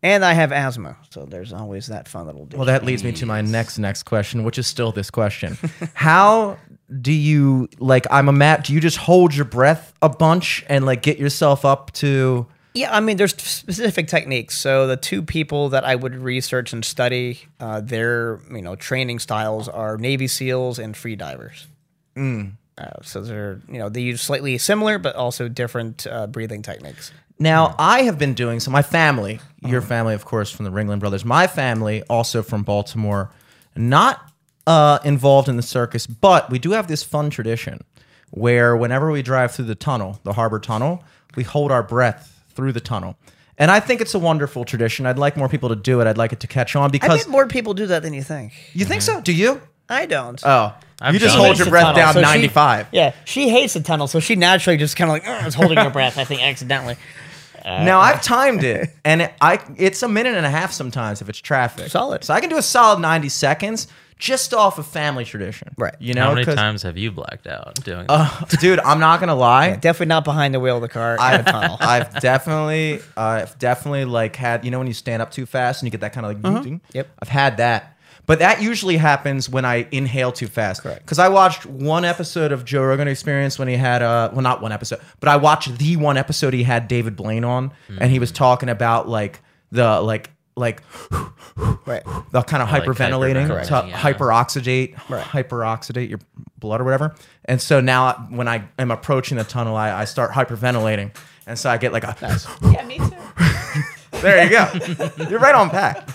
And I have asthma, so there's always that fun little. well, that leads me to my next next question, which is still this question: How do you like? I'm a mat. Do you just hold your breath a bunch and like get yourself up to? Yeah, I mean, there's specific techniques. So the two people that I would research and study uh, their you know training styles are Navy SEALs and free divers. Uh, so they're you know they use slightly similar but also different uh, breathing techniques. Now, I have been doing so. My family, your family, of course, from the Ringling Brothers. My family, also from Baltimore, not uh, involved in the circus, but we do have this fun tradition where whenever we drive through the tunnel, the harbor tunnel, we hold our breath through the tunnel. And I think it's a wonderful tradition. I'd like more people to do it. I'd like it to catch on I because bet more people do that than you think. you think so? Do you? I don't. Oh, I've you just done hold it. your Hates the breath tunnel, down so she- 95. yeah, she hates the tunnel, so she naturally just kind of like "Ugh," is holding her breath. I think accidentally. now I've timed it, and it, I it's a minute and a half sometimes if it's traffic. Solid. So I can do a solid ninety seconds just off of family tradition. Right. You know, How many 'cause- times have you blacked out doing that? Uh, dude, I'm not gonna lie. Definitely not behind the wheel of the car in a I've, tunnel. I've definitely, I've definitely like had, you know, when you stand up too fast and you get that kind of like, ding? Yep. I've had that, but that usually happens when I inhale too fast. Correct. Because I watched one episode of Joe Rogan Experience when he had, uh, well, not one episode, but I watched the one episode he had David Blaine on, and he was talking about like the like like right. the kind of like hyperventilating hyperventilating, to yeah. hyperoxidate, Right. hyperoxidate your blood or whatever. And so now when I am approaching the tunnel, I, I start hyperventilating, and so I get like a Yeah, me too. there you go, you're right on pack.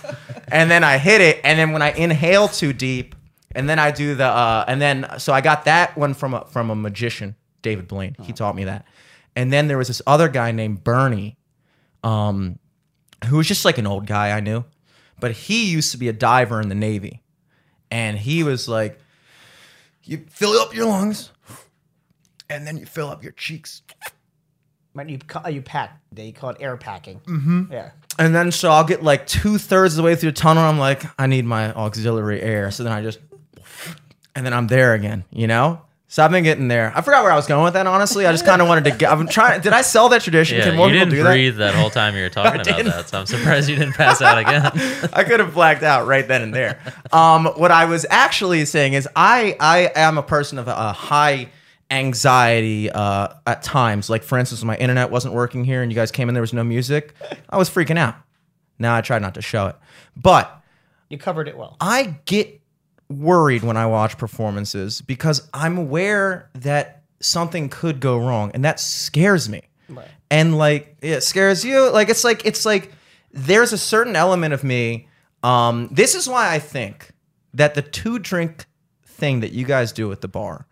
And then I hit it, and then when I inhale too deep, and then I do the uh, and then so I got that one from a from a magician, David Blaine. He taught me that. And then there was this other guy named Bernie, um, who was just like an old guy I knew, but he used to be a diver in the Navy, and he was like, you fill up your lungs, and then you fill up your cheeks. When you ca- you pack, they call it air packing. Mm-hmm. Yeah. And then so I'll get like two thirds of the way through the tunnel. I'm like, I need my auxiliary air. So then I just, and then I'm there again, you know? So I've been getting there. I forgot where I was going with that, honestly. I just kind of wanted to get, I'm trying, did I sell that tradition? yeah, Can more you people didn't do breathe that? whole time you were talking about didn't. that, so I'm surprised you didn't pass out again. I could have blacked out right then and there. Um, what I was actually saying is I, I am a person of a, a high anxiety uh, at times. Like, for instance, when my internet wasn't working here and you guys came in, there was no music. I was freaking out. Now I try not to show it. But You covered it well. I get worried when I watch performances because I'm aware that something could go wrong and that scares me. Right. And like it scares you. Like it's like it's like there's a certain element of me. Um, this is why I think that the two drink thing that you guys do at the bar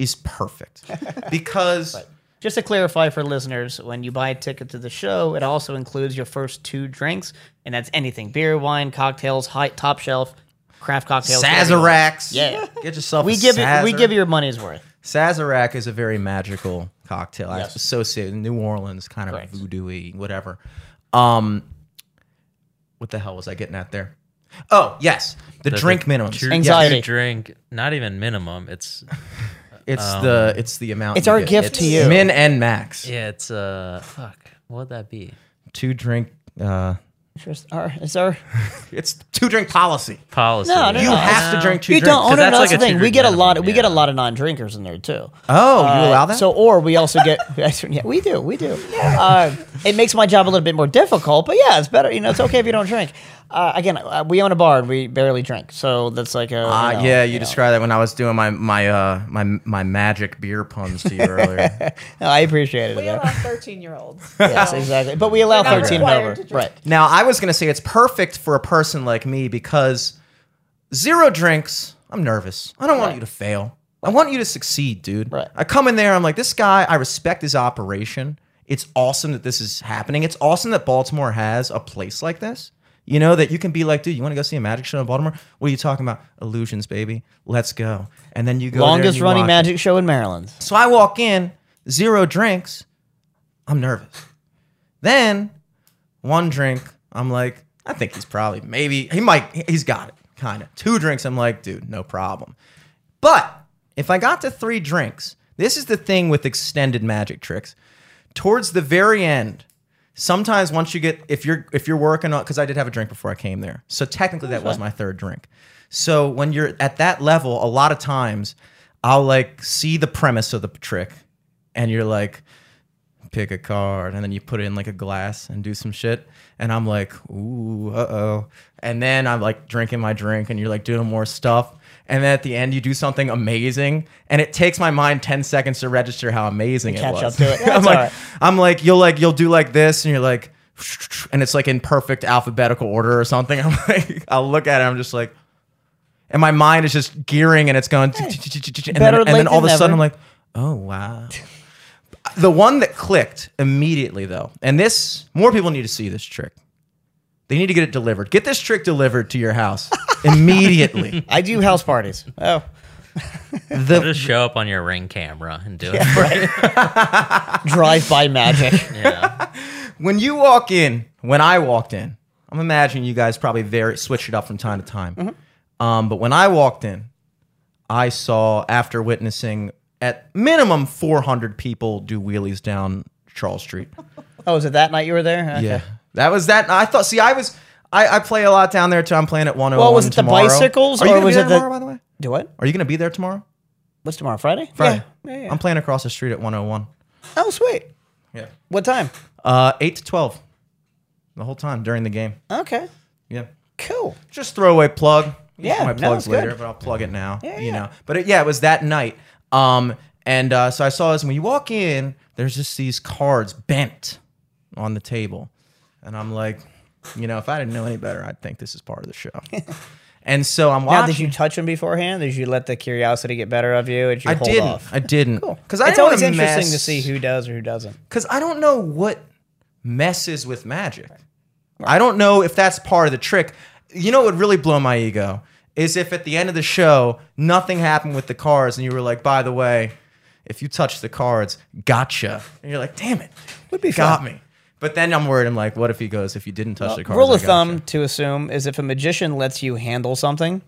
is perfect. Because Just to clarify for listeners, when you buy a ticket to the show, it also includes your first two drinks, and that's anything: beer, wine, cocktails, high top shelf, craft cocktails. whatever. Sazeracs. Yeah. Get yourself We a give you we give you your money's worth. Sazerac is a very magical cocktail. I Yes. associate New Orleans, kind of Correct. voodoo-y, whatever. Um, what the hell was I getting at there? Oh, yes, the, drink minimum. True- Anxiety. you drink, not even minimum. It's It's the it's the amount. It's our get. gift to you. Min and max. yeah, it's uh, fuck. What would that be? Two drink. Uh, Just, our, is our It's two drink policy. Policy. No, no, You no. have to drink two you drinks. don't. Oh, no, that's no, like the thing. We two-drink get a lot. minimum, we get a lot of non-drinkers in there too. Oh, you allow that? So, or we also get. yeah, we do. We do. Uh, it makes my job a little bit more difficult, but yeah, it's better. You know, it's okay if you don't drink. Uh, again, uh, we own a bar and we barely drink, so that's like a. Uh, you know, yeah, you, know. described that when I was doing my my uh my my magic beer puns to you earlier. No, I appreciated We it. We allow 13 year olds. Yes, exactly. But we allow They're 13 and required over. Right. now, I was gonna say it's perfect for a person like me because zero drinks. I'm nervous. I don't want you to fail. I want you to succeed, dude. Right. I come in there. I'm like, this guy. I respect his operation. It's awesome that this is happening. It's awesome that Baltimore has a place like this. You know that you can be like, dude, you want to go see a magic show in Baltimore? What are you talking about? Illusions, baby. Let's go. And then you go. Longest you running watch it. magic show in Maryland. So I walk in, zero drinks. I'm nervous. Then one drink, I'm like, I think he's probably maybe he might he's got it, kind of. Two drinks, I'm like, dude, no problem. But if I got to three drinks, this is the thing with extended magic tricks. Towards the very end, sometimes once you get if you're if you're working on because I did have a drink before I came there, so technically that was my third drink. So when you're at that level, a lot of times I'll like see the premise of the trick, and you're like, pick a card, and then you put it in like a glass and do some shit, and I'm like, ooh, uh oh, and then I'm like drinking my drink, and you're like doing more stuff. And then at the end, you do something amazing, and it takes my mind ten seconds to register how amazing it Catch was. up to it. I'm That's like, all right. I'm like, you'll like, you'll do like this, and you're like, and it's like in perfect alphabetical order or something. I'm like, I'll look at it, I'm just like, and my mind is just gearing, and it's going, and then, and then all of a sudden. I'm like, oh wow. The one that clicked immediately though, and this more people need to see this trick. They need to get it delivered. Get this trick delivered to your house immediately. I do house parties. Oh, The Just show up on your ring camera and do it. drive by magic. Yeah. when you walk in, when I walked in, I'm imagining you guys probably very switch it up from time to time. Um, but when I walked in, I saw after witnessing at minimum 400 people do wheelies down Charles Street. Oh, was it that night you were there? Okay. Yeah, that was that. I thought. See, I was. I, I play a lot down there too. I'm playing at 101 Well, was it the tomorrow. bicycles, Are you or gonna was be it there the- tomorrow? By the way, Do what? are you going to be there tomorrow? What's tomorrow? Friday? Friday. Yeah. yeah, yeah. I'm playing across the street at 101. Oh, sweet. Yeah. What time? Uh, eight to 12. The whole time during the game. Okay. Yeah. Cool. just throwaway plug. Yeah, my no, plugs it's good. later, but I'll plug it now. Yeah, you yeah. know, but it, yeah, it was that night. Um, and uh, so I saw this. When you walk in, there's just these cards bent on the table, and I'm like, you know, if I didn't know any better, I'd think this is part of the show. and so I'm Now, watching. did you touch them beforehand? Did you let the curiosity get better of you? Did you I hold didn't. off? I didn't. Cool. Because I it's always interesting to see who does or who doesn't. because I don't know what messes with magic. I don't know if that's part of the trick. You know what would really blow my ego is if at the end of the show nothing happened with the cards and you were like, by the way, if you touch the cards, gotcha. And you're like, damn it, Would be got fun. me. But then I'm worried. I'm like, what if he goes? If you didn't touch the cards, Rule I of thumb gotcha." to assume is if a magician lets you handle something,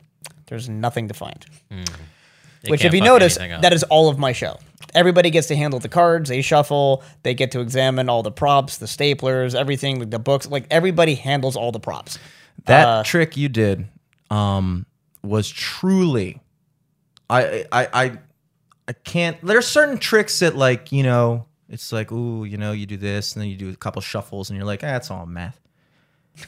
there's nothing to find. They Which, if you notice, that is all of my show. Everybody gets to handle the cards, they shuffle, they get to examine all the props, the staplers, everything, like the books. Like everybody handles all the props. That Uh, trick you did um, was truly. I I I I can't. There's certain tricks that like you know it's like ooh you know you do this and then you do a couple shuffles and you're like ah, it's all math.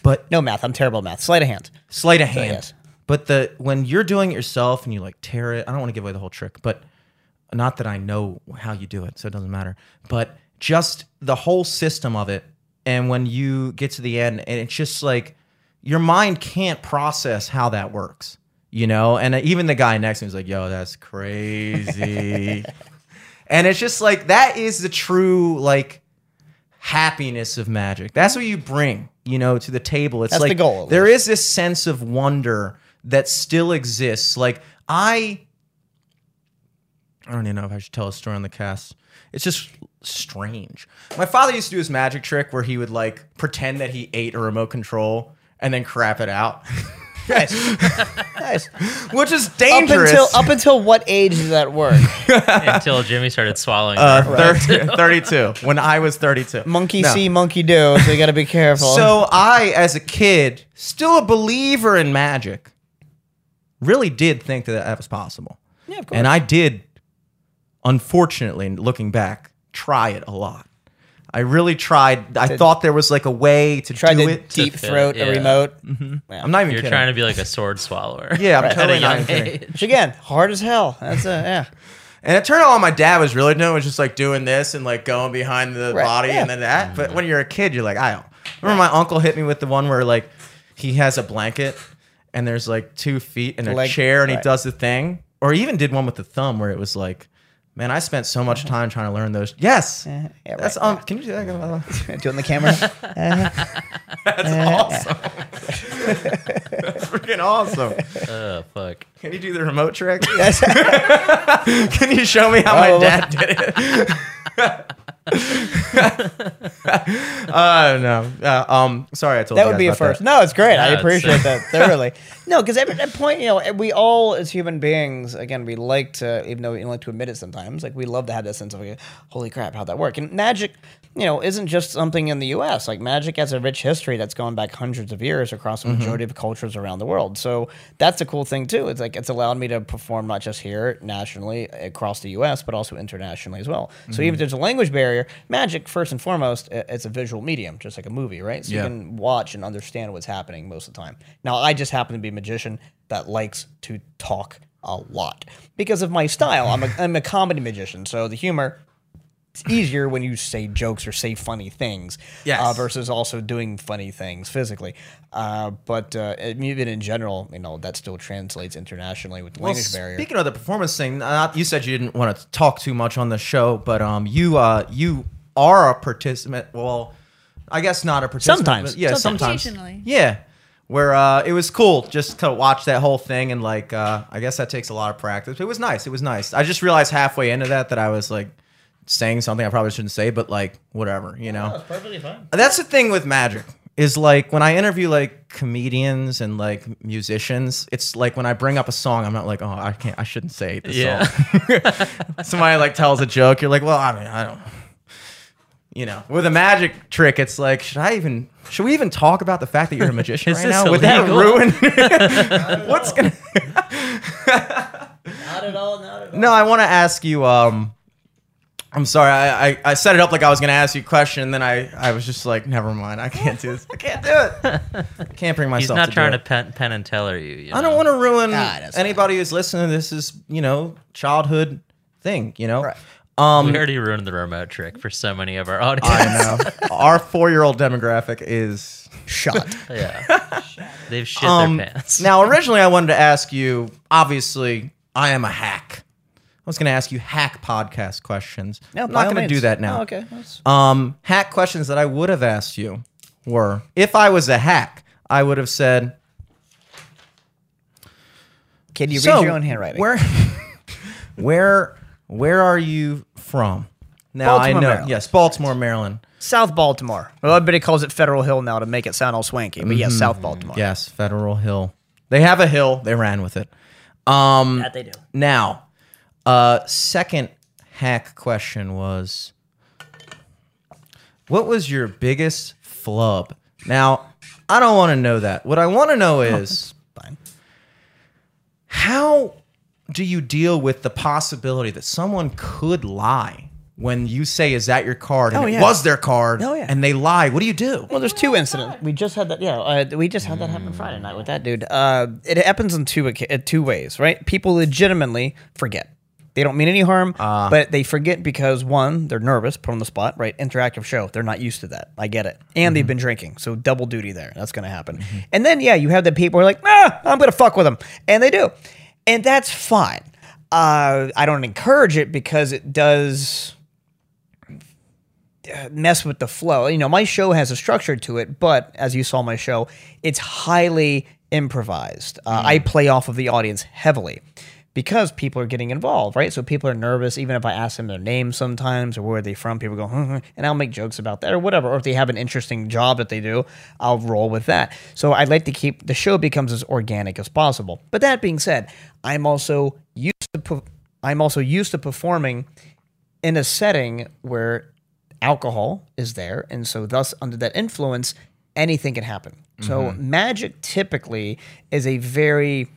But No math. I'm terrible at math. Sleight of hand. sleight of hand. yes. But the when you're doing it yourself and you like tear it, I don't want to give away the whole trick, but not that I know how you do it, so it doesn't matter. But just the whole system of it, and when you get to the end, and it's just like your mind can't process how that works, you know. And even the guy next to me was like, "Yo, that's crazy," and it's just like that is the true like happiness of magic. That's what you bring, you know, to the table. It's That's like the goal, at There this sense of wonder that still exists. Like I I don't even know if I should tell a story on the cast. It's just strange. My father used to do his magic trick where he would like pretend that he ate a remote control and then crap it out. nice, nice. which is Up dangerous. until up until what age did that work? Until Jimmy started swallowing. uh, her. thir- 32 when I was 32. Monkey No. see, monkey do. So you got to be careful. So I, as a kid, still a believer in magic, really did think that that was possible. yeah, of course. And I did, unfortunately, looking back, try it a lot. I really tried. I thought there was like a way to tried do to it. deep fit, throat yeah. a remote. Mm-hmm. I'm not even You're kidding. trying to be like a sword swallower. yeah, I'm At a totally not young even kidding. age. Which again, hard as hell. That's a yeah. And it turned out all my dad was really doing was just like doing this and like going behind the Right, body yeah. and then that. But mm-hmm. when you're a kid, you're like, I don't. Remember my uncle hit me with the one where like he has a blanket and there's like two feet and a Leg- chair and he right. does the thing. Or he even did one with the thumb where it was like, man, I spent so much time trying to learn those. Yes. yeah, That's right, um. Can you do that? Do it in the camera. That's awesome. That's freaking awesome. Oh fuck. Can you do the remote trick? Can you show me how my Oh. dad did it? uh no. Uh, um sorry I told that you would guys be a first. that. No, it's great. I Yeah, it's, appreciate that thoroughly. No, because at that point, you know, we all as human beings, again, we like to, even though we don't like to admit it sometimes, like we love to have that sense of, like, holy crap, how'd that work? And magic, you know, isn't just something in the U.S. Like magic has a rich history that's gone back hundreds of years across the mm-hmm. majority of cultures around the world. So that's a cool thing too. It's like it's allowed me to perform not just here nationally across the U.S. but also internationally as well. So even if mm-hmm. there's a language barrier, magic first and foremost, it's a visual medium, just like a movie, right? So Yeah. you can watch and understand what's happening most of the time. Now, I just happen to be a magician that likes to talk a lot because of my style. I'm a, I'm a comedy magician, so the humor easier when you say jokes or say funny things Yes. uh, versus also doing funny things physically. Uh, but uh, even in general, you know, that still translates internationally with the Well, language barrier. speaking of the performance thing, uh, you said you didn't want to talk too much on the show, but um, you uh, you are a participant. Well, I guess not a participant. Sometimes. but yeah, Sometimes. sometimes. Yeah, where uh, it was cool just to watch that whole thing and like uh, I guess that takes a lot of practice. It was nice. It was nice. I just realized halfway into that that I was like saying something I probably shouldn't say, but like whatever, you know. perfectly fine. That's the thing with magic is like when I interview like comedians and like musicians, it's like when I bring up a song, I'm not like, oh, I can't, I shouldn't say this Yeah. song. Somebody like tells a joke, you're like, well, I mean, I don't, you know. With a magic trick, it's like, should I even, should we even talk about the fact that you're a magician right now? Would that ruin? What's gonna? Not at all. Not at all. No, I want to ask you. Um, I'm sorry, I, I, I set it up like I was gonna ask you a question, and then I, I was just like, never mind, I can't do this. I can't do it. I can't bring myself. He's not to trying do to Penn, Penn and Teller you. you I don't want to ruin that's anybody who's listening. This is you know childhood thing. You know. Right. Um, We already ruined the remote trick for so many of our audience. I know. Our four year old demographic is Shot. yeah. They've shit Um, their pants. now, originally, I wanted to ask you. Obviously, I am a hack. I was going to ask you hack podcast questions. No, I'm not going to do that now. Oh, okay. Um, hack questions that I would have asked you were: If I was a hack, I would have said, Can you "So, read your own handwriting? Where, where, where are you from?" Now Baltimore, I know. Maryland. Yes, Baltimore, Maryland. South Baltimore. Well, everybody calls it Federal Hill now to make it sound all swanky, but yes, South Baltimore. Yes, Federal Hill. They have a hill. They ran with it. Um, That they do. Now, uh, second hack question was, what was your biggest flub? Now, I don't want to know that. What I want to know is Fine. how do you deal with the possibility that someone could lie when you say, "Is that your card?" and Oh, it yeah. was their card, Oh, yeah. and they lie? What do you do? Well, there's two incidents. We just had that. Yeah, uh, we just had that happen Friday night with that dude. Uh, it happens in two oca- uh, two ways, right? People legitimately forget. They don't mean any harm, but they forget because one, they're nervous, put on the spot, right? Interactive show, they're not used to that. I get it, and they've been drinking, so double duty there. That's going to happen. And then yeah, you have the people who are like, ah, I'm going to fuck with them, and they do, and that's fine. Uh, I don't encourage it because it does mess with the flow. You know, my show has a structure to it, but as you saw my show, it's highly improvised. Uh, I play off of the audience heavily. Because people are getting involved, right? So people are nervous, even if I ask them their name sometimes or where are they from, people go, "Hmm, hmm," and I'll make jokes about that or whatever. Or if they have an interesting job that they do, I'll roll with that. So I'd like to keep the show becomes as organic as possible. But that being said, I'm also used to I'm also used to performing in a setting where alcohol is there, and so thus under that influence, anything can happen. So magic typically is a very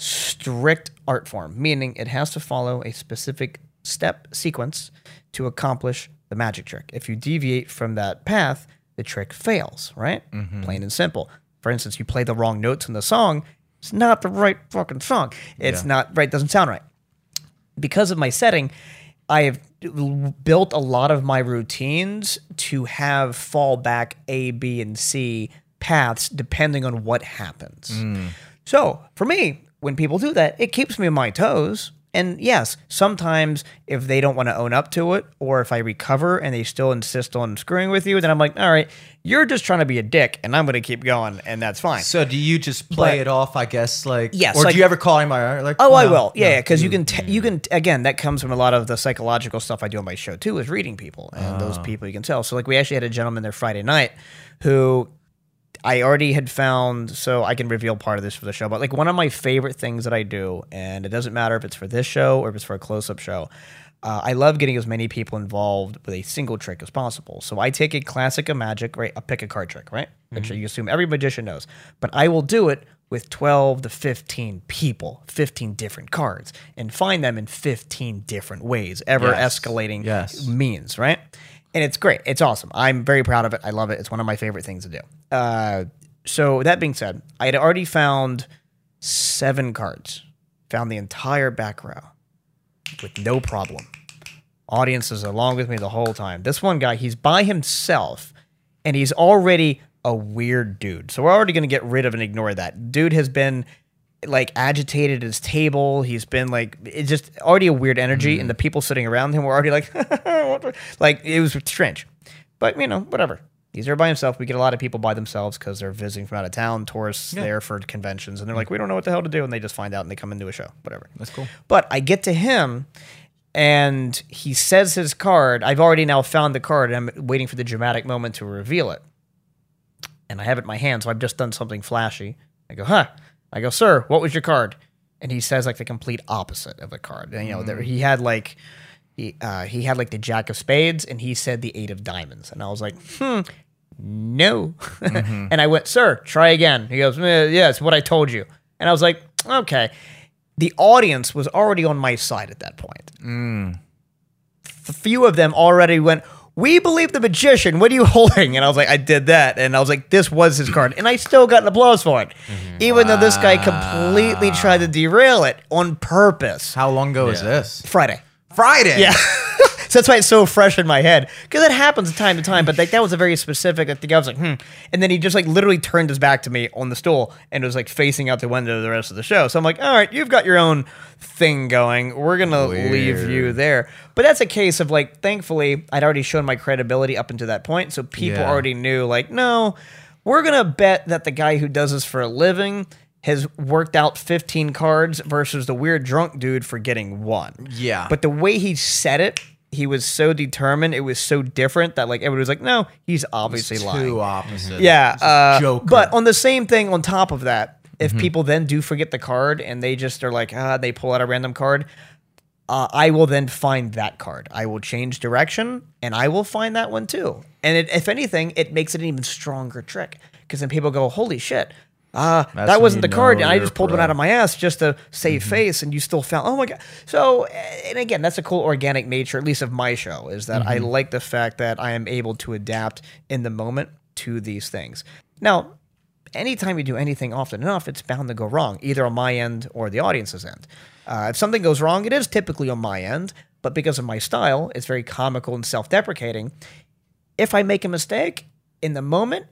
strict art form, meaning it has to follow a specific step sequence to accomplish the magic trick. If you deviate from that path, the trick fails, right? Mm-hmm. Plain and simple. For instance, you play the wrong notes in the song, it's not the right fucking song. It's not right, doesn't sound right because of my setting, I have built a lot of my routines to have fallback A, B, and C paths depending on what happens. Mm. So for me, when people do that, it keeps me on my toes. And yes, sometimes if they don't want to own up to it, or if I recover and they still insist on screwing with you, then I'm like, all right, you're just trying to be a dick, and I'm going to keep going, and that's fine. So do you just play But- it off? I guess like Yes, Or like- do you ever call him like? Oh, I will. Yeah, no, yeah, because you mm. can t- you can again that comes from a lot of the psychological stuff I do on my show too is reading people and those ah. people you can tell. So like we actually had a gentleman there Friday night who I already had found so I can reveal part of this for the show, but like one of my favorite things that I do, and it doesn't matter if it's for this show or if it's for a close up show. Uh, I love getting as many people involved with a single trick as possible. So I take a classic of magic, right? I pick a card trick, right? Which you assume every magician knows. But I will do it with 12 to 15 people, 15 different cards, and find them in 15 different ways, ever Yes. escalating Yes. means, right? And it's great. It's awesome. I'm very proud of it. I love it. It's one of my favorite things to do. Uh, so that being said, I had already found seven cards, found the entire back row with no problem. Audience is along with me the whole time. This one guy, he's by himself, and he's already a weird dude. So we're already going to get rid of and ignore that. Dude has been like agitated at his table. He's been like it's just already a weird energy, and mm-hmm. the people sitting around him were already like, like it was strange. But you know, whatever. He's there by himself. We get a lot of people by themselves because they're visiting from out of town, tourists there for conventions, and they're mm-hmm. like, we don't know what the hell to do, and they just find out and they come into a show, whatever. That's cool. But I get to him, and he says his card. I've already now found the card, and I'm waiting for the dramatic moment to reveal it. And I have it in my hand, so I've just done something flashy. I go, huh? I go, sir, what was your card? And he says like the complete opposite of the card. And, you know, there, he had like he uh, he had like the jack of spades, and he said the eight of diamonds. And I was like, hmm, no. and I went, sir, try again. He goes, eh, yeah, it's what I told you. And I was like, okay. The audience was already on my side at that point. A few of them already went, we believe the magician. What are you holding? And I was like, I did that. And I was like, this was his card. And I still got an applause for it. Mm-hmm. Even though this guy completely tried to derail it on purpose. How long ago was this? Friday. Friday. Yeah. so that's why it's so fresh in my head. Because it happens time to time, but like that was a very specific. I think I was like, hmm. And then he just like literally turned his back to me on the stool and was like facing out the window the rest of the show. So I'm like, all right, you've got your own thing going. We're gonna leave you there. But that's a case of like, thankfully, I'd already shown my credibility up until that point. So people Yeah. already knew, like, no, we're gonna bet that the guy who does this for a living has worked out 15 cards versus the weird drunk dude for getting one. Yeah. But the way he said it, he was so determined. It was so different that like everybody was like, no, he's obviously lying. Two opposite. Yeah. Uh, Joker. but on the same thing, on top of that, if Mm-hmm. people then do forget the card and they just are like, ah, they pull out a random card, uh, I will then find that card. I will change direction and I will find that one too. And it, if anything, it makes it an even stronger trick because then people go, holy shit. Uh, that wasn't the card, I just pulled one out of my ass just to save face, and you still found. Oh my god! So, and again, that's a cool organic nature, at least of my show, is that I like the fact that I am able to adapt in the moment to these things. Now, anytime you do anything often enough, it's bound to go wrong, either on my end or the audience's end. Uh, if something goes wrong, it is typically on my end, but because of my style, it's very comical and self deprecating. If I make a mistake in the moment,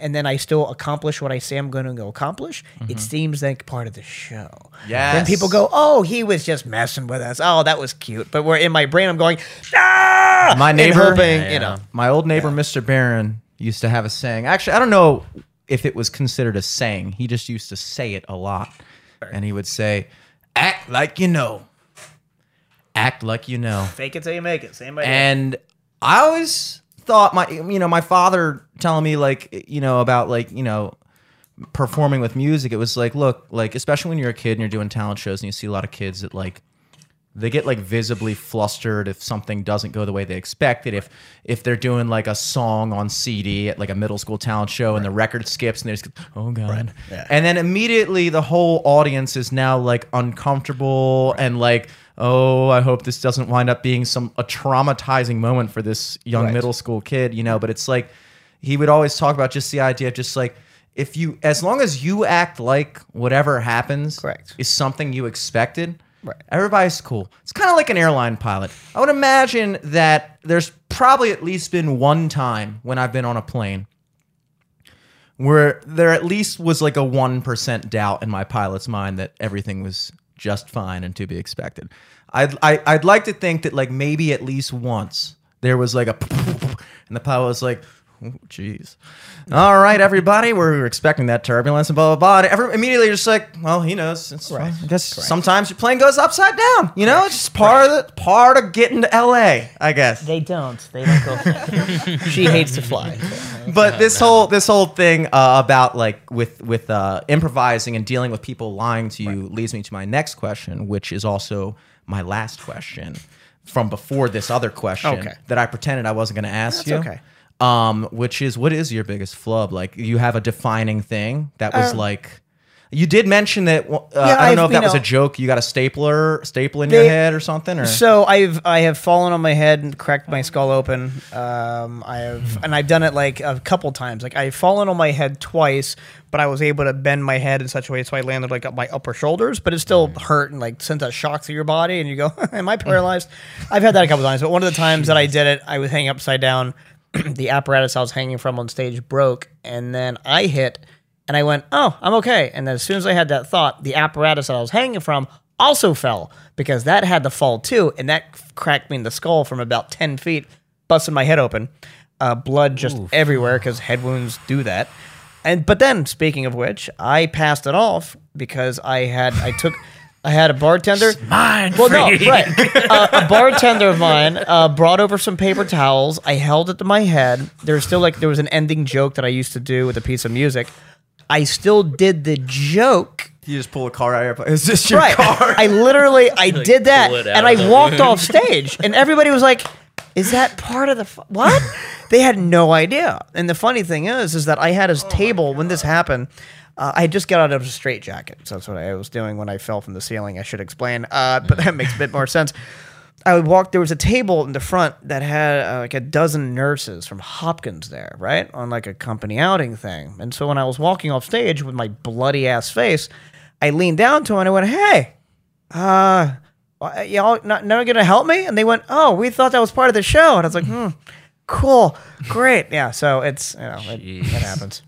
and then I still accomplish what I say I'm going to go accomplish, it seems like part of the show. Yeah. Then people go, "Oh, he was just messing with us. Oh, that was cute." But we're in my brain, I'm going, "Ah!" My neighbor- hoping, Yeah, you know, My old neighbor, Mr. Barron, used to have a saying. Actually, I don't know if it was considered a saying. He just used to say it a lot. And he would say, Act like you know. Act like you know. Fake it till you make it. Same idea. And I always thought my you know my father telling me like you know about like you know performing with music it was like look like especially when you're a kid and you're doing talent shows and you see a lot of kids that like they get like visibly flustered if something doesn't go the way they expected if if they're doing like a song on cd at like a middle school talent show and the record skips and they just oh god. Yeah. and then immediately the whole audience is now like uncomfortable and like oh i hope this doesn't wind up being some a traumatizing moment for this young Right. middle school kid you know but it's like he would always talk about just the idea of just like if you as long as you act like whatever happens Correct. is something you expected Right. everybody's cool it's kind of like an airline pilot i would imagine that there's probably at least been one time when i've been on a plane where there at least was like a 1% doubt in my pilot's mind that everything was just fine and to be expected. I'd, I, I'd like to think that like maybe at least once there was like a and the pilot was like, jeez. All right, everybody, we're expecting that turbulence and blah, blah, blah. Every, immediately you're just like, well, he knows. It's fine. I guess sometimes your plane goes upside down. You know, it's just part of the part of getting to LA, I guess they don't. They don't go. she hates to fly. but this whole this whole thing uh, about like with with uh, improvising and dealing with people lying to you leads me to my next question, which is also my last question from before this other question Okay. that I pretended I wasn't going to ask That's you. okay. Um, which is what is your biggest flub? Like you have a defining thing that was like. You did mention that. Uh, I don't I've- know if that was a joke. You got a stapler, staple in your head or something, or So I've I have fallen on my head and cracked my skull open. Um, I have and I've done it like a couple times. Like I've fallen on my head twice, but I was able to bend my head in such a way so I landed like up my upper shoulders, but it still hurt and like sent a shock through your body, and you go, "Am I paralyzed?" I've had that a couple times, but one of the times that I did it, I was hanging upside down. the apparatus I was hanging from on stage broke, and then I hit, and I went, "Oh, I'm okay." And then as soon as I had that thought, the apparatus that I was hanging from also fell because that had to fall too, and that cracked me in the skull from about ten feet, busting my head open, uh, blood just everywhere because head wounds do that. And but then, speaking of which, I passed it off because I had I took. I had a bartender. Mine. Well, no, right. Uh, a bartender of mine uh, brought over some paper towels. I held it to my head. There was still like there was an ending joke that I used to do with a piece of music. I still did the joke. you just pull a car out of your. Is this your Right. car? I literally I did that, pull it out and I walked wound. off stage, and everybody was like, "Is that part of the fu- what?" they had no idea. And the funny thing is, is that I had his table when this happened. Uh, I had just got out of a straitjacket, so that's what I was doing when I fell from the ceiling. I should explain, uh, but that makes a bit more sense. I would walk. There was a table in the front that had uh, like a dozen nurses from Hopkins there, right, on like a company outing thing. And so when I was walking off stage with my bloody ass face, I leaned down to him and I went, "Hey, uh, uh, y'all not not gonna help me?" And they went, "Oh, we thought that was part of the show." And I was like, "Hmm, cool, great, yeah." So it's you know it, it happens.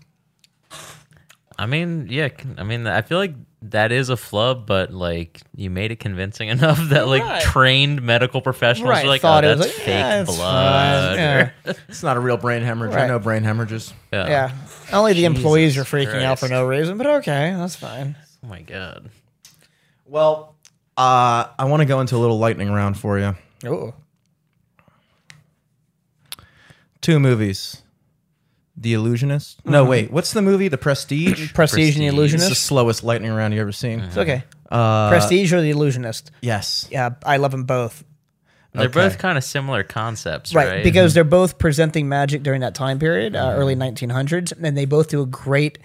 I mean, yeah. I mean, I feel like that is a flub, but like you made it convincing enough that like Right. trained medical professionals Right, are like, thought oh, it was that's like, fake yeah, it's blood. fine, yeah. It's not a real brain hemorrhage. I Right. know brain hemorrhages. yeah. Yeah, only the employees are Jesus freaking out for Christ. no reason, but okay, that's fine. Oh my god. Well, uh, I want to go into a little lightning round for you. two movies. The Illusionist. No, Mm-hmm. wait. What's the movie? The Prestige. Prestige and the Prestige. It's the Illusionist. slowest lightning round you ever seen. It's okay. Uh, Prestige or the Illusionist. Yes. Yeah, I love them both. They're Okay. both kind of similar concepts, Right, right? because they're both presenting magic during that time period, uh, early Mm-hmm. 1900s, and they both do a great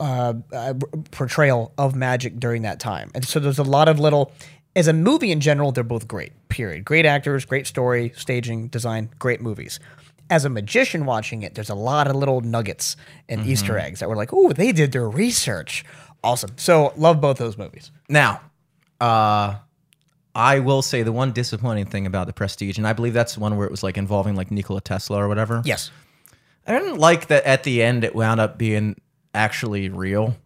uh, uh, portrayal of magic during that time. And so there's a lot of little, as a movie in general, they're both great. Period. Great actors, great story, staging, design, great movies. As a magician watching it, there's a lot of little nuggets and Mm-hmm. Easter eggs that were like, oh, they did their research. Awesome. So love both those movies. Now, uh, I will say the one disappointing thing about the Prestige, and I believe that's the one where it was like involving like Nikola Tesla or whatever. Yes. I didn't like that at the end it wound up being actually real.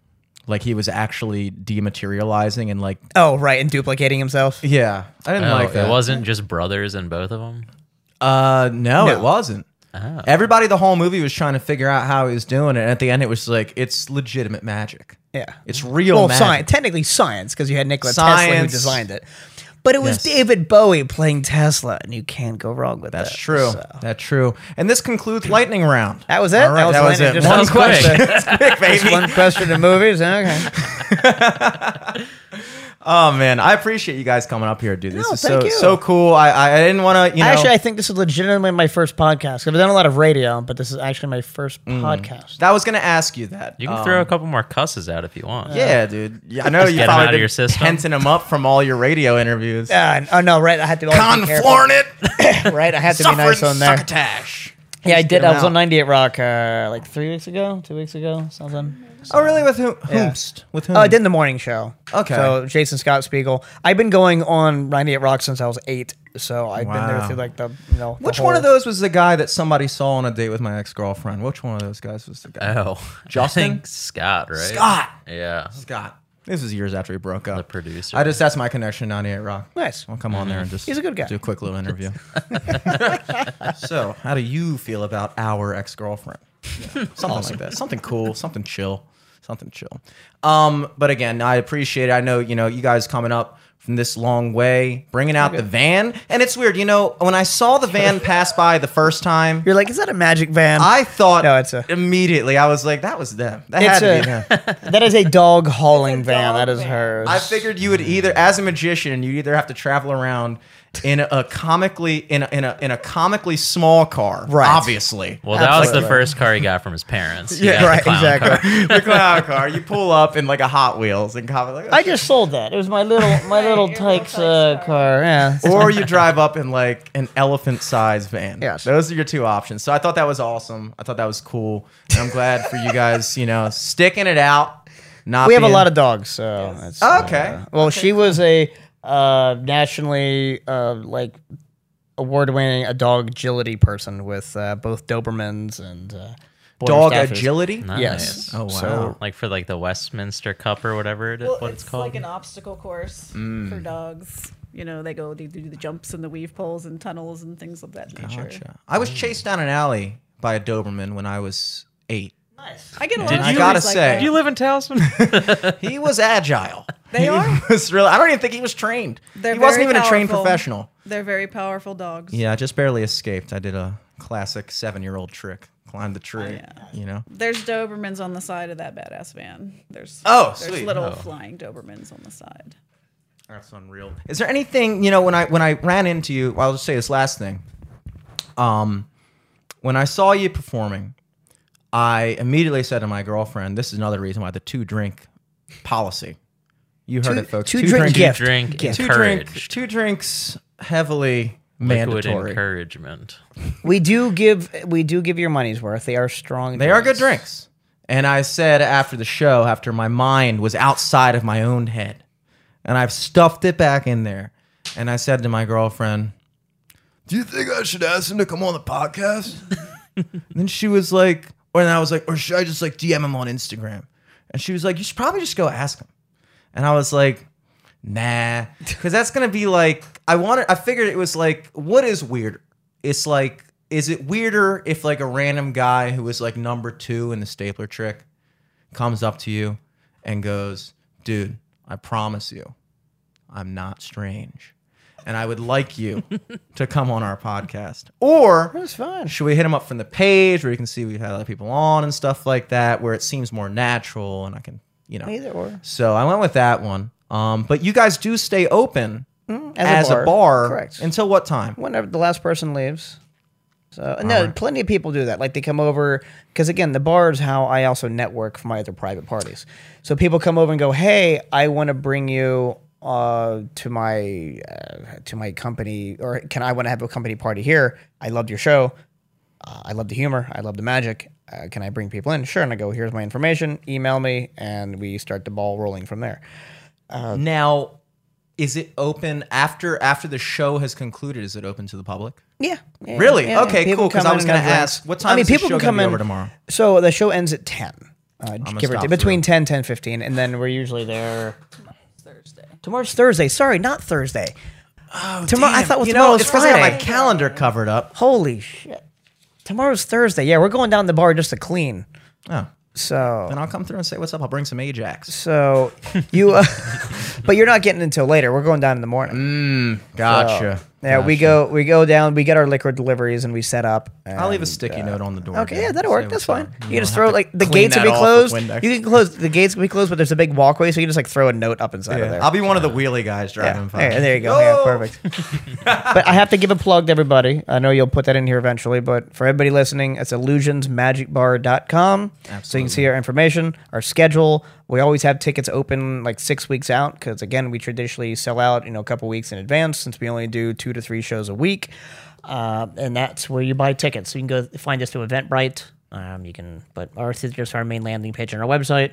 Like he was actually dematerializing and like Oh, right, and duplicating himself. yeah, I didn't Oh, like that. it wasn't just brothers in both of them. Uh, no, No. it wasn't. Oh. Everybody, the whole movie was trying to figure out how he was doing it. And at the end, it was like it's legitimate magic. Yeah. It's real well, magic. science. Technically science, because you had Nikola Tesla who Science. designed it. But it was Yes. David Bowie playing Tesla, and you can't go wrong with that. That's that. true. So- That's true. And this concludes lightning round. That was it? All right, That was that was lightning. it. Just One that was quick. question. Quick, Just one question to movies. Okay. Oh man, I appreciate you guys coming up here, dude. This No, is so thank you. so cool. I I I didn't want to, you know. Actually, I think this is legitimately my first podcast. I've done a lot of radio, but this is actually my first Mm. podcast. that was gonna ask you that. You can Um, throw a couple more cusses out if you want. Yeah, dude. Yeah, I know you get 'em probably out of been your system. tenting them up from all your radio interviews. Yeah, uh, oh no, right? I had to be always be careful. Conflorn it. right? I had to be nice on there. Succotash. Yeah, I Just did. I was out. on 98 Rock uh, like three weeks ago, two weeks ago, something. Oh, really? With whom? Yeah. Whomst? With whom? Oh, I did the morning show. Okay. So Jason Scott Spiegel. I've been going on 98 Rock since I was eight. So I've been there through like the you know. the Which one of those was the guy that somebody saw on a date with my ex girlfriend? Which one of those guys was the guy? Oh, Justin? I think Scott, right? Scott. Yeah, Scott. This was years after we broke up. the producer. I just that's my connection to 98 Rock. Nice. I'll come on there and mm-hmm. just He's a good guy. do a quick little interview. so, how do you feel about our ex girlfriend? Something like that. Something cool. Something chill. Something chill. Um, but again, I appreciate it. I know you know you guys coming up from this long way, bringing out the van, and it's weird. You know, when I saw the van pass by the first time, You're like, is that a magic van? I thought No, it's a- immediately. I was like, that was them. That it's had to be them. a, that is a dog hauling a van. dog That is van. hers. I figured you would either, as a magician, you either have to travel around in a comically in a, in a in a comically small car, Right. Obviously. well, that was the first car he got from his parents. He Yeah, got the right, exactly. car. the clown car. You pull up in like a Hot Wheels and come like, I just sold that. It was my little my little your Tykes Tykes uh, car. car. Yeah. or you drive up in like an elephant-sized van. Yes. those are your two options. So I thought that was awesome. I thought that was cool, and I'm glad for you guys. You know, sticking it out. Not we have a lot of dogs, so that's, Oh, okay. uh, well, she was a uh, nationally uh, like award-winning a dog agility person with uh, both Dobermans and uh, dog Staffers. agility. Nice. Yes. Oh wow. So- Like for like the Westminster Cup or whatever it is, Well, what it's it's called. like an obstacle course for dogs. You know, they go, they do the jumps and the weave poles and tunnels and things of that nature. Gotcha. I was chased down an alley by a Doberman when I was eight. I get a lot Did of you- stories I gotta like say- that. Do you live in Towson? He was agile. They he are? Was really. I don't even think he was trained. They're he wasn't very even a trained professional. They're very powerful dogs. Yeah, I just barely escaped. I did a classic seven-year-old trick. climb the tree. yeah. You know. There's Dobermans on the side of that badass van. There's Oh, there's sweet. little Oh. flying Dobermans on the side. That's unreal. Is there anything you know when I when I ran into you? Well, I'll just say this last thing. Um, when I saw you performing, I immediately said to my girlfriend, "This is another reason why the two drink policy." You heard Two- it, folks. two drink gift. drink Gift. two drink, two drinks heavily Liquid mandatory. encouragement. We do give we do give your money's worth. They are strong. They are good drinks. And I said after the show, after my mind was outside of my own head, and I've stuffed it back in there, and I said to my girlfriend, "Do you think I should ask him to come on the podcast?" and then she was like, or then I was like, or should I just like DM him on Instagram? And she was like, you should probably just go ask him. And I was like, nah, because that's gonna be like, I wanted. I figured it was like, what is weird? It's like, is it weirder if like a random guy who was like number two in the stapler trick comes up to you and goes, dude, I promise you, I'm not strange. And I would like you to come on our podcast. Or That's fine. should we hit them up from the page where you can see we've had other people on and stuff like that, where it seems more natural and I can, you know. Either or. So I went with that one. Um, but you guys do stay open As, as, a, bar, Correct. until what time? whenever the last person leaves. So no, plenty of people do that. Like they come over because again, the bar is how I also network for my other private parties. So people come over and go, "Hey, I want to bring you uh, to my uh, to my company, or can I want to have a company party here? I loved your show. Uh, I love the humor. I love the magic. Uh, can I bring people in? Sure. And I go, here's my information. Email me, and we start the ball rolling from there. now, is it open after after the show has concluded? Is it open to the public? Yeah. yeah, Really? yeah. Okay, cool, 'cause come I was gonna ask, what time I mean, people can come in over tomorrow? So the show ends at ten. Uh, give or take, between through. 10, 10, 15, and then we're usually there. Tomorrow's Thursday. Sorry, not Thursday. Oh, Tomorrow- I thought it was you know, tomorrow's it's 'cause I got my calendar covered up. Holy shit! Tomorrow's Thursday. Yeah, we're going down the bar just to clean. Oh, So Then I'll come through and say what's up. I'll bring some Ajax. so you, uh, but you're not getting until later. We're going down in the morning. Gotcha. So, yeah, we Gotcha. go we go down. We get our liquor deliveries and we set up. I'll leave a and, sticky uh, note on the door. Okay, yeah, that'll work. That's fine. You can just throw like the gates will be closed. You can close the gates will be closed, but there's a big walkway, so you can just like throw a note up inside of Yeah, there. I'll be one of the wheelie guys yeah. driving by. Hey, there you go. Yeah, perfect. but I have to give a plug to everybody. I know you'll put that in here eventually, but for everybody listening, it's illusionsmagicbar.com. So you can see our information, our schedule. We always have tickets open like six weeks out because, again, we traditionally sell out, you know, a couple weeks in advance since we only do two to three shows a week. Uh, and that's where you buy tickets. So you can go find us through Eventbrite. Um, you can, but ours is just our main landing page on our website.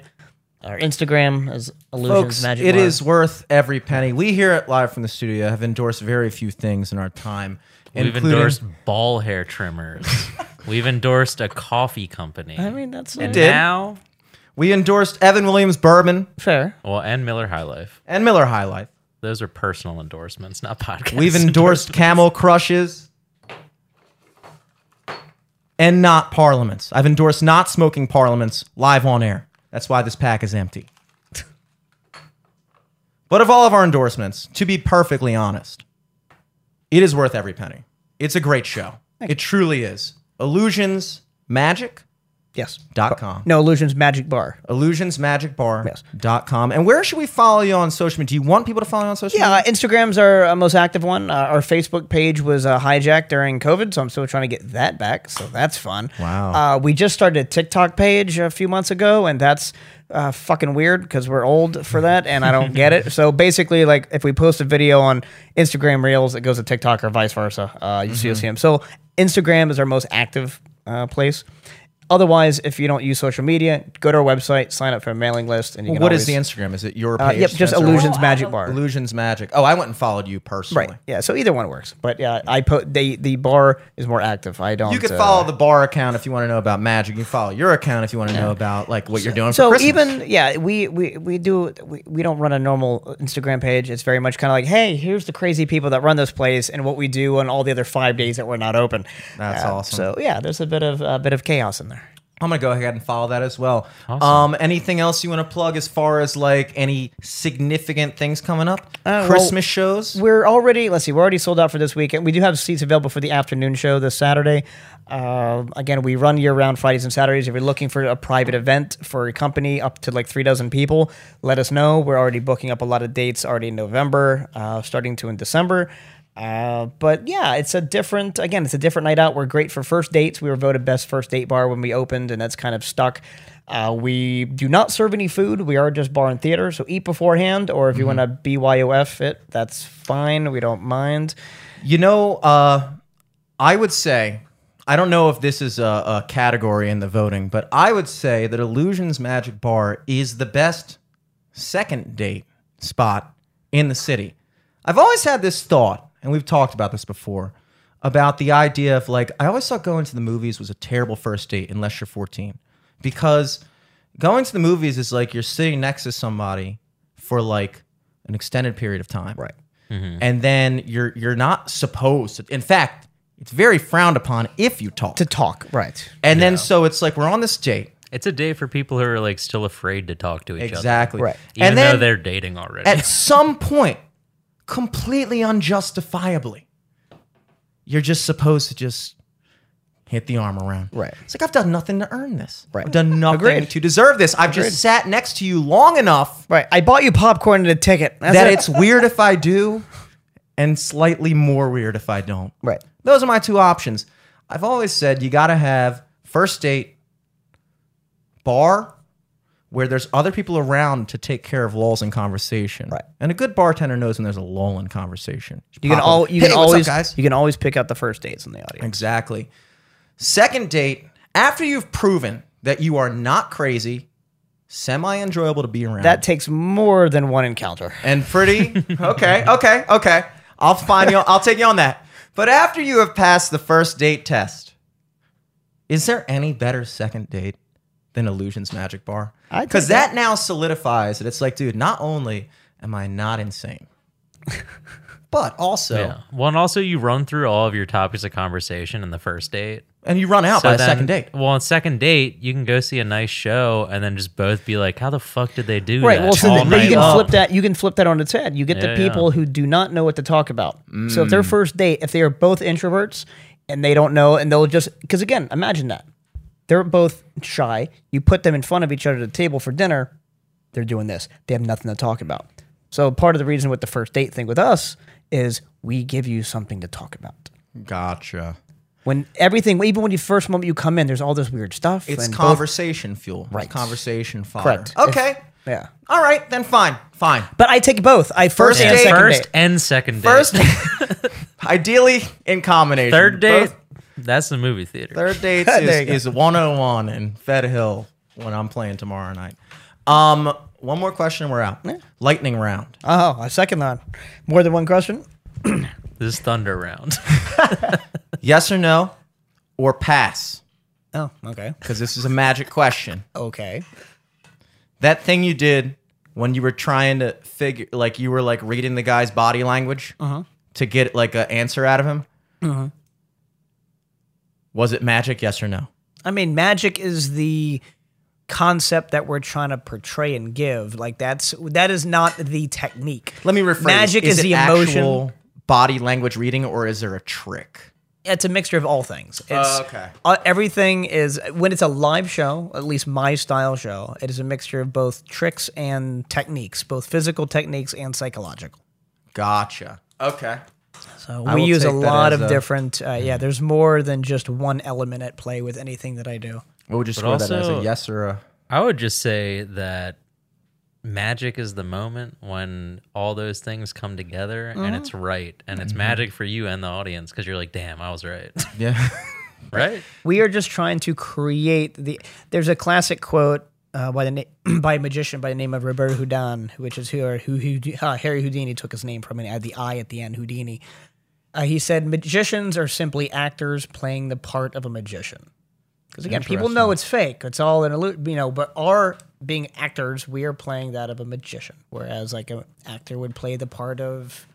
Our Instagram is Illusions Folks, Magic it Bar. is worth every penny. We here at Live from the Studio have endorsed very few things in our time. We've including- endorsed ball hair trimmers. We've endorsed a coffee company. I mean, that's and did. now, We endorsed Evan Williams Bourbon fair. well, and Miller High Life. and Miller High Life. Those are personal endorsements, not podcast. We've endorsed Camel Crushes and not Parliaments. I've endorsed not smoking Parliaments live on air. That's why this pack is empty. but of all of our endorsements, to be perfectly honest, it is worth every penny. It's a great show. It truly is. Illusions Magic. Yes. Dot com. No, Illusions Magic Bar. illusionsmagicbar.com. And where should we follow you on social media? Do you want people to follow you on social Yeah, media? uh, Instagram's our uh, most active one. Uh, our Facebook page was uh, hijacked during COVID, so I'm still trying to get that back. So that's fun. Wow. Uh, we just started a TikTok page a few months ago, and that's uh, fucking weird because we're old for that, and I don't get it. So basically, like if we post a video on Instagram Reels, it goes to TikTok or vice versa. Uh, you see, you'll see them. So Instagram is our most active uh, place. Otherwise, if you don't use social media, go to our website, sign up for a mailing list, and you can what is always- the Instagram? Is it your Uh, page? yep, just Spencer? Illusions Magic Bar. Illusions Magic. Oh, I went and followed you personally. Right. Yeah. So either one works. But yeah, I put the the bar is more active. I don't. You could uh, follow the bar account if you want to know about magic. You can follow your account if you want to know about like what you're doing. So Christmas. even yeah, we we we do we, we don't run a normal Instagram page. It's very much kind of like, hey, here's the crazy people that run this place and what we do on all the other five days that we're not open. That's Uh, awesome. So yeah, there's a bit of a bit of chaos in there. I'm gonna go ahead and follow that as well. Awesome. Um, anything else you want to plug as far as like any significant things coming up? Uh, well, Christmas shows. We're already let's see, we're already sold out for this weekend. We do have seats available for the afternoon show this Saturday. Uh, again, we run year round Fridays and Saturdays. If you're looking for a private event for a company up to like three dozen people, let us know. We're already booking up a lot of dates already in November, uh, starting to in December. Uh, but yeah, it's a different. Again, it's a different night out. We're great for first dates. We were voted best first date bar when we opened, and that's kind of stuck. Uh, we do not serve any food. We are just bar and theater, so eat beforehand, or if you want to BYOF it, that's fine. We don't mind. You know, uh, I would say, I don't know if this is a, a category in the voting, but I would say that Illusions Magic Bar is the best second date spot in the city. I've always had this thought, and we've talked about this before, about the idea of like, I always thought going to the movies was a terrible first date unless you're 14. Because going to the movies is like you're sitting next to somebody for like an extended period of time. Right. Mm-hmm. And then you're you're not supposed to in fact, it's very frowned upon if you talk. To talk, right? and then so it's like we're on this date. It's a day for people who are like still afraid to talk to each other. Exactly. Right. even and though then they're dating already. at some point, completely unjustifiably, you're just supposed to just hit the arm around. Right. It's like I've done nothing to earn this. Right. I've done nothing Agreed. to deserve this. I've Agreed. just sat next to you long enough Right. I bought you popcorn and a ticket. That's that it. it's weird if I do, and slightly more weird if I don't. right. Those are my two options. I've always said you got to have first date bar where there's other people around to take care of lulls in conversation. Right. And a good bartender knows when there's a lull in conversation. You can Pop all you "Hey, can what's up, always guys. you can always pick out the first dates in the audience. Exactly. Second date, after you've proven that you are not crazy, semi enjoyable to be around. That takes more than one encounter. and pretty. Okay, okay, okay. I'll find you. I'll take you on that. But after you have passed the first date test, is there any better second date than Illusions Magic Bar? Because that now solidifies that it's like, dude, not only am I not insane, but also yeah. Well, and also you run through all of your topics of conversation in the first date. and you run out So by a then- second date. Well, on second date, you can go see a nice show and then just both be like, "How the fuck did they do Right. that?" Well, so all then you can long? flip that. You can flip that on its head. You get the people yeah. who do not know what to talk about. So if Mm. their first date, if they are both introverts and they don't know, and they'll just because again, imagine that they're both shy. You put them in front of each other at the table for dinner. They're doing this. They have nothing to talk about. So part of the reason with the first date thing with us is we give you something to talk about. Gotcha. When everything, even when you first moment you come in, there's all this weird stuff. It's and both- conversation fuel. It's Right. conversation fire. Correct. Okay. yeah. All right, then fine. Fine. But I take both. I first, First and date- second First date. and second date. First, ideally in combination. third date. Both- That's the movie theater. third dates There is, you go. is 101 in Fed Hill when I'm playing tomorrow night. Um, one more question we're out. Lightning round. Oh, a second line. More than one question? This is Thunder Round. Yes or no, or pass? Oh, okay. Because this is a magic question. Okay. That thing you did when you were trying to figure, like you were like reading the guy's body language to get like an answer out of him. Was it magic? Yes or no? I mean, magic is the concept that we're trying to portray and give. Like that's that is not the technique. Let me rephrase. Magic is, it the emotion. actual body language reading, or is there a trick? It's a mixture of all things. It's, Oh, okay. uh, everything is when it's a live show, at least my style show. It is a mixture of both tricks and techniques, both physical techniques and psychological. Gotcha. Okay. So we use a lot of a- different. Uh, yeah, there's more than just one element at play with anything that I do. What would you But score that as a yes or a? I would just say that magic is the moment when all those things come together and it's mm-hmm. right and it's mm-hmm. magic for you and the audience because you're like damn i was right Yeah. right We are just trying to create the. There's a classic quote uh, by the na- by a magician by the name of Robert Houdin, which is who, or who, who uh, Harry Houdini took his name from, and had the I at the end, Houdini. Uh, he said, "Magicians are simply actors playing the part of a magician." Because again, people know it's fake; it's all an illusion, you know. But our being actors, we are playing that of a magician, whereas like an actor would play the part of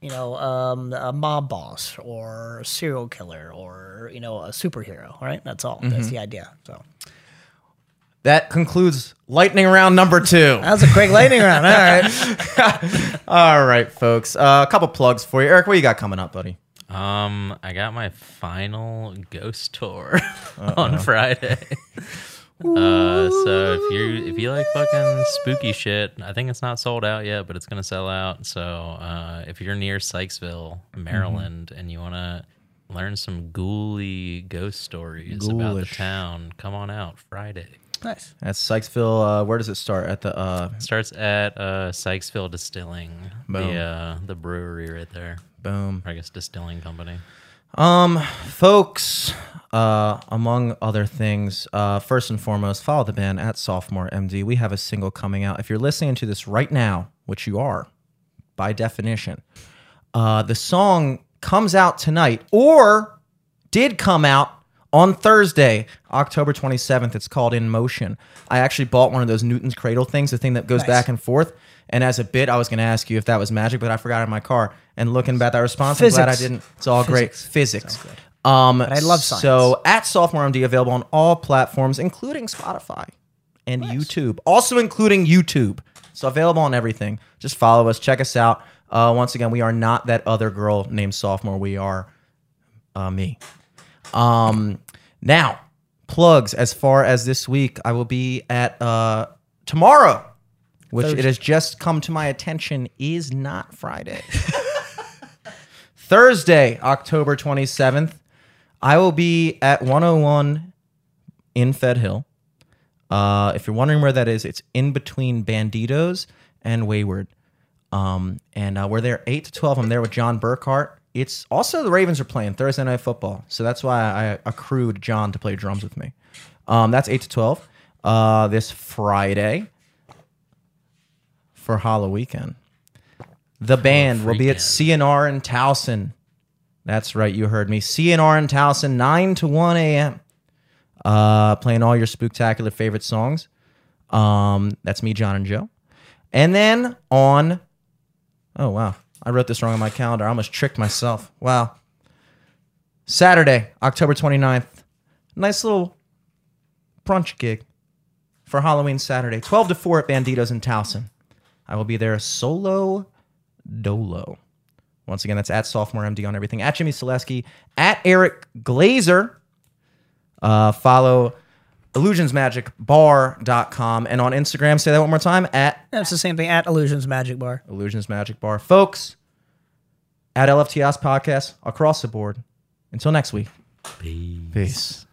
you know, um, a mob boss or a serial killer or, you know, a superhero, right? That's all. That's the idea. So That concludes lightning round number two. that was a quick lightning round. All right. All right, folks. Uh, a couple plugs for you, Eric. What you got coming up, buddy? um i got my final ghost tour on friday uh so if you if you like fucking spooky shit i think it's not sold out yet but it's gonna sell out so uh if you're near sykesville maryland and you want to learn some ghouly ghost stories about the Ghoulish. town come on out friday nice. That's Sykesville. Uh, where does it start? At the uh, starts at uh sykesville distilling Boom. the uh the brewery right there boom. or i guess distilling company Um, folks, uh, among other things, uh, first and foremost, follow the band at Sophomore MD. We have a single coming out. If you're listening to this right now, which you are, by definition, uh, the song comes out tonight or did come out on Thursday, October 27th. It's called In Motion. I actually bought one of those Newton's Cradle things, the thing that goes Nice. back and forth. And as a bit, I was going to ask you if that was magic, but I forgot in my car. And looking back at that response, I'm glad I didn't. It's all great. Physics. Physics. Um, I love science. So at Sophomore MD, available on all platforms, including Spotify and YouTube. Also including YouTube. So available on everything. Just follow us. Check us out. Uh, once again, we are not that other girl named Sophomore. We are uh, me. Um, now, plugs as far as this week, I will be at uh, tomorrow, which it has just come to my attention is not Friday. Thursday, October 27th, I will be at 101 in Fed Hill. Uh, if you're wondering where that is, it's in between Banditos and Wayward. Um, and uh, we're there 8 to 12. I'm there with John Burkhart. It's also the Ravens are playing Thursday Night Football. So that's why I accrued John to play drums with me. Um, that's 8 to 12 uh, this Friday for Hollow Weekend. The band will be at. CNR in Towson. That's right, you heard me. CNR in Towson, 9 to 1 a.m. Uh, playing all your spooktacular favorite songs. Um, that's me, John and Joe. And then on, oh wow, I wrote this wrong on my calendar. I almost tricked myself. Wow. Saturday, October 29th, nice little brunch gig for Halloween Saturday, 12 to 4 at Banditos in Towson. I will be there solo dolo. Once again, that's at sophomore MD on everything. At Jimmy Selesky, at Eric Glazer. Uh, follow illusionsmagicbar.com and on Instagram, say that one more time, at That's the same thing at Illusions Magic Bar. Illusions Magic Bar. Folks, at LFTS Podcast across the board. Until next week. Peace. Peace.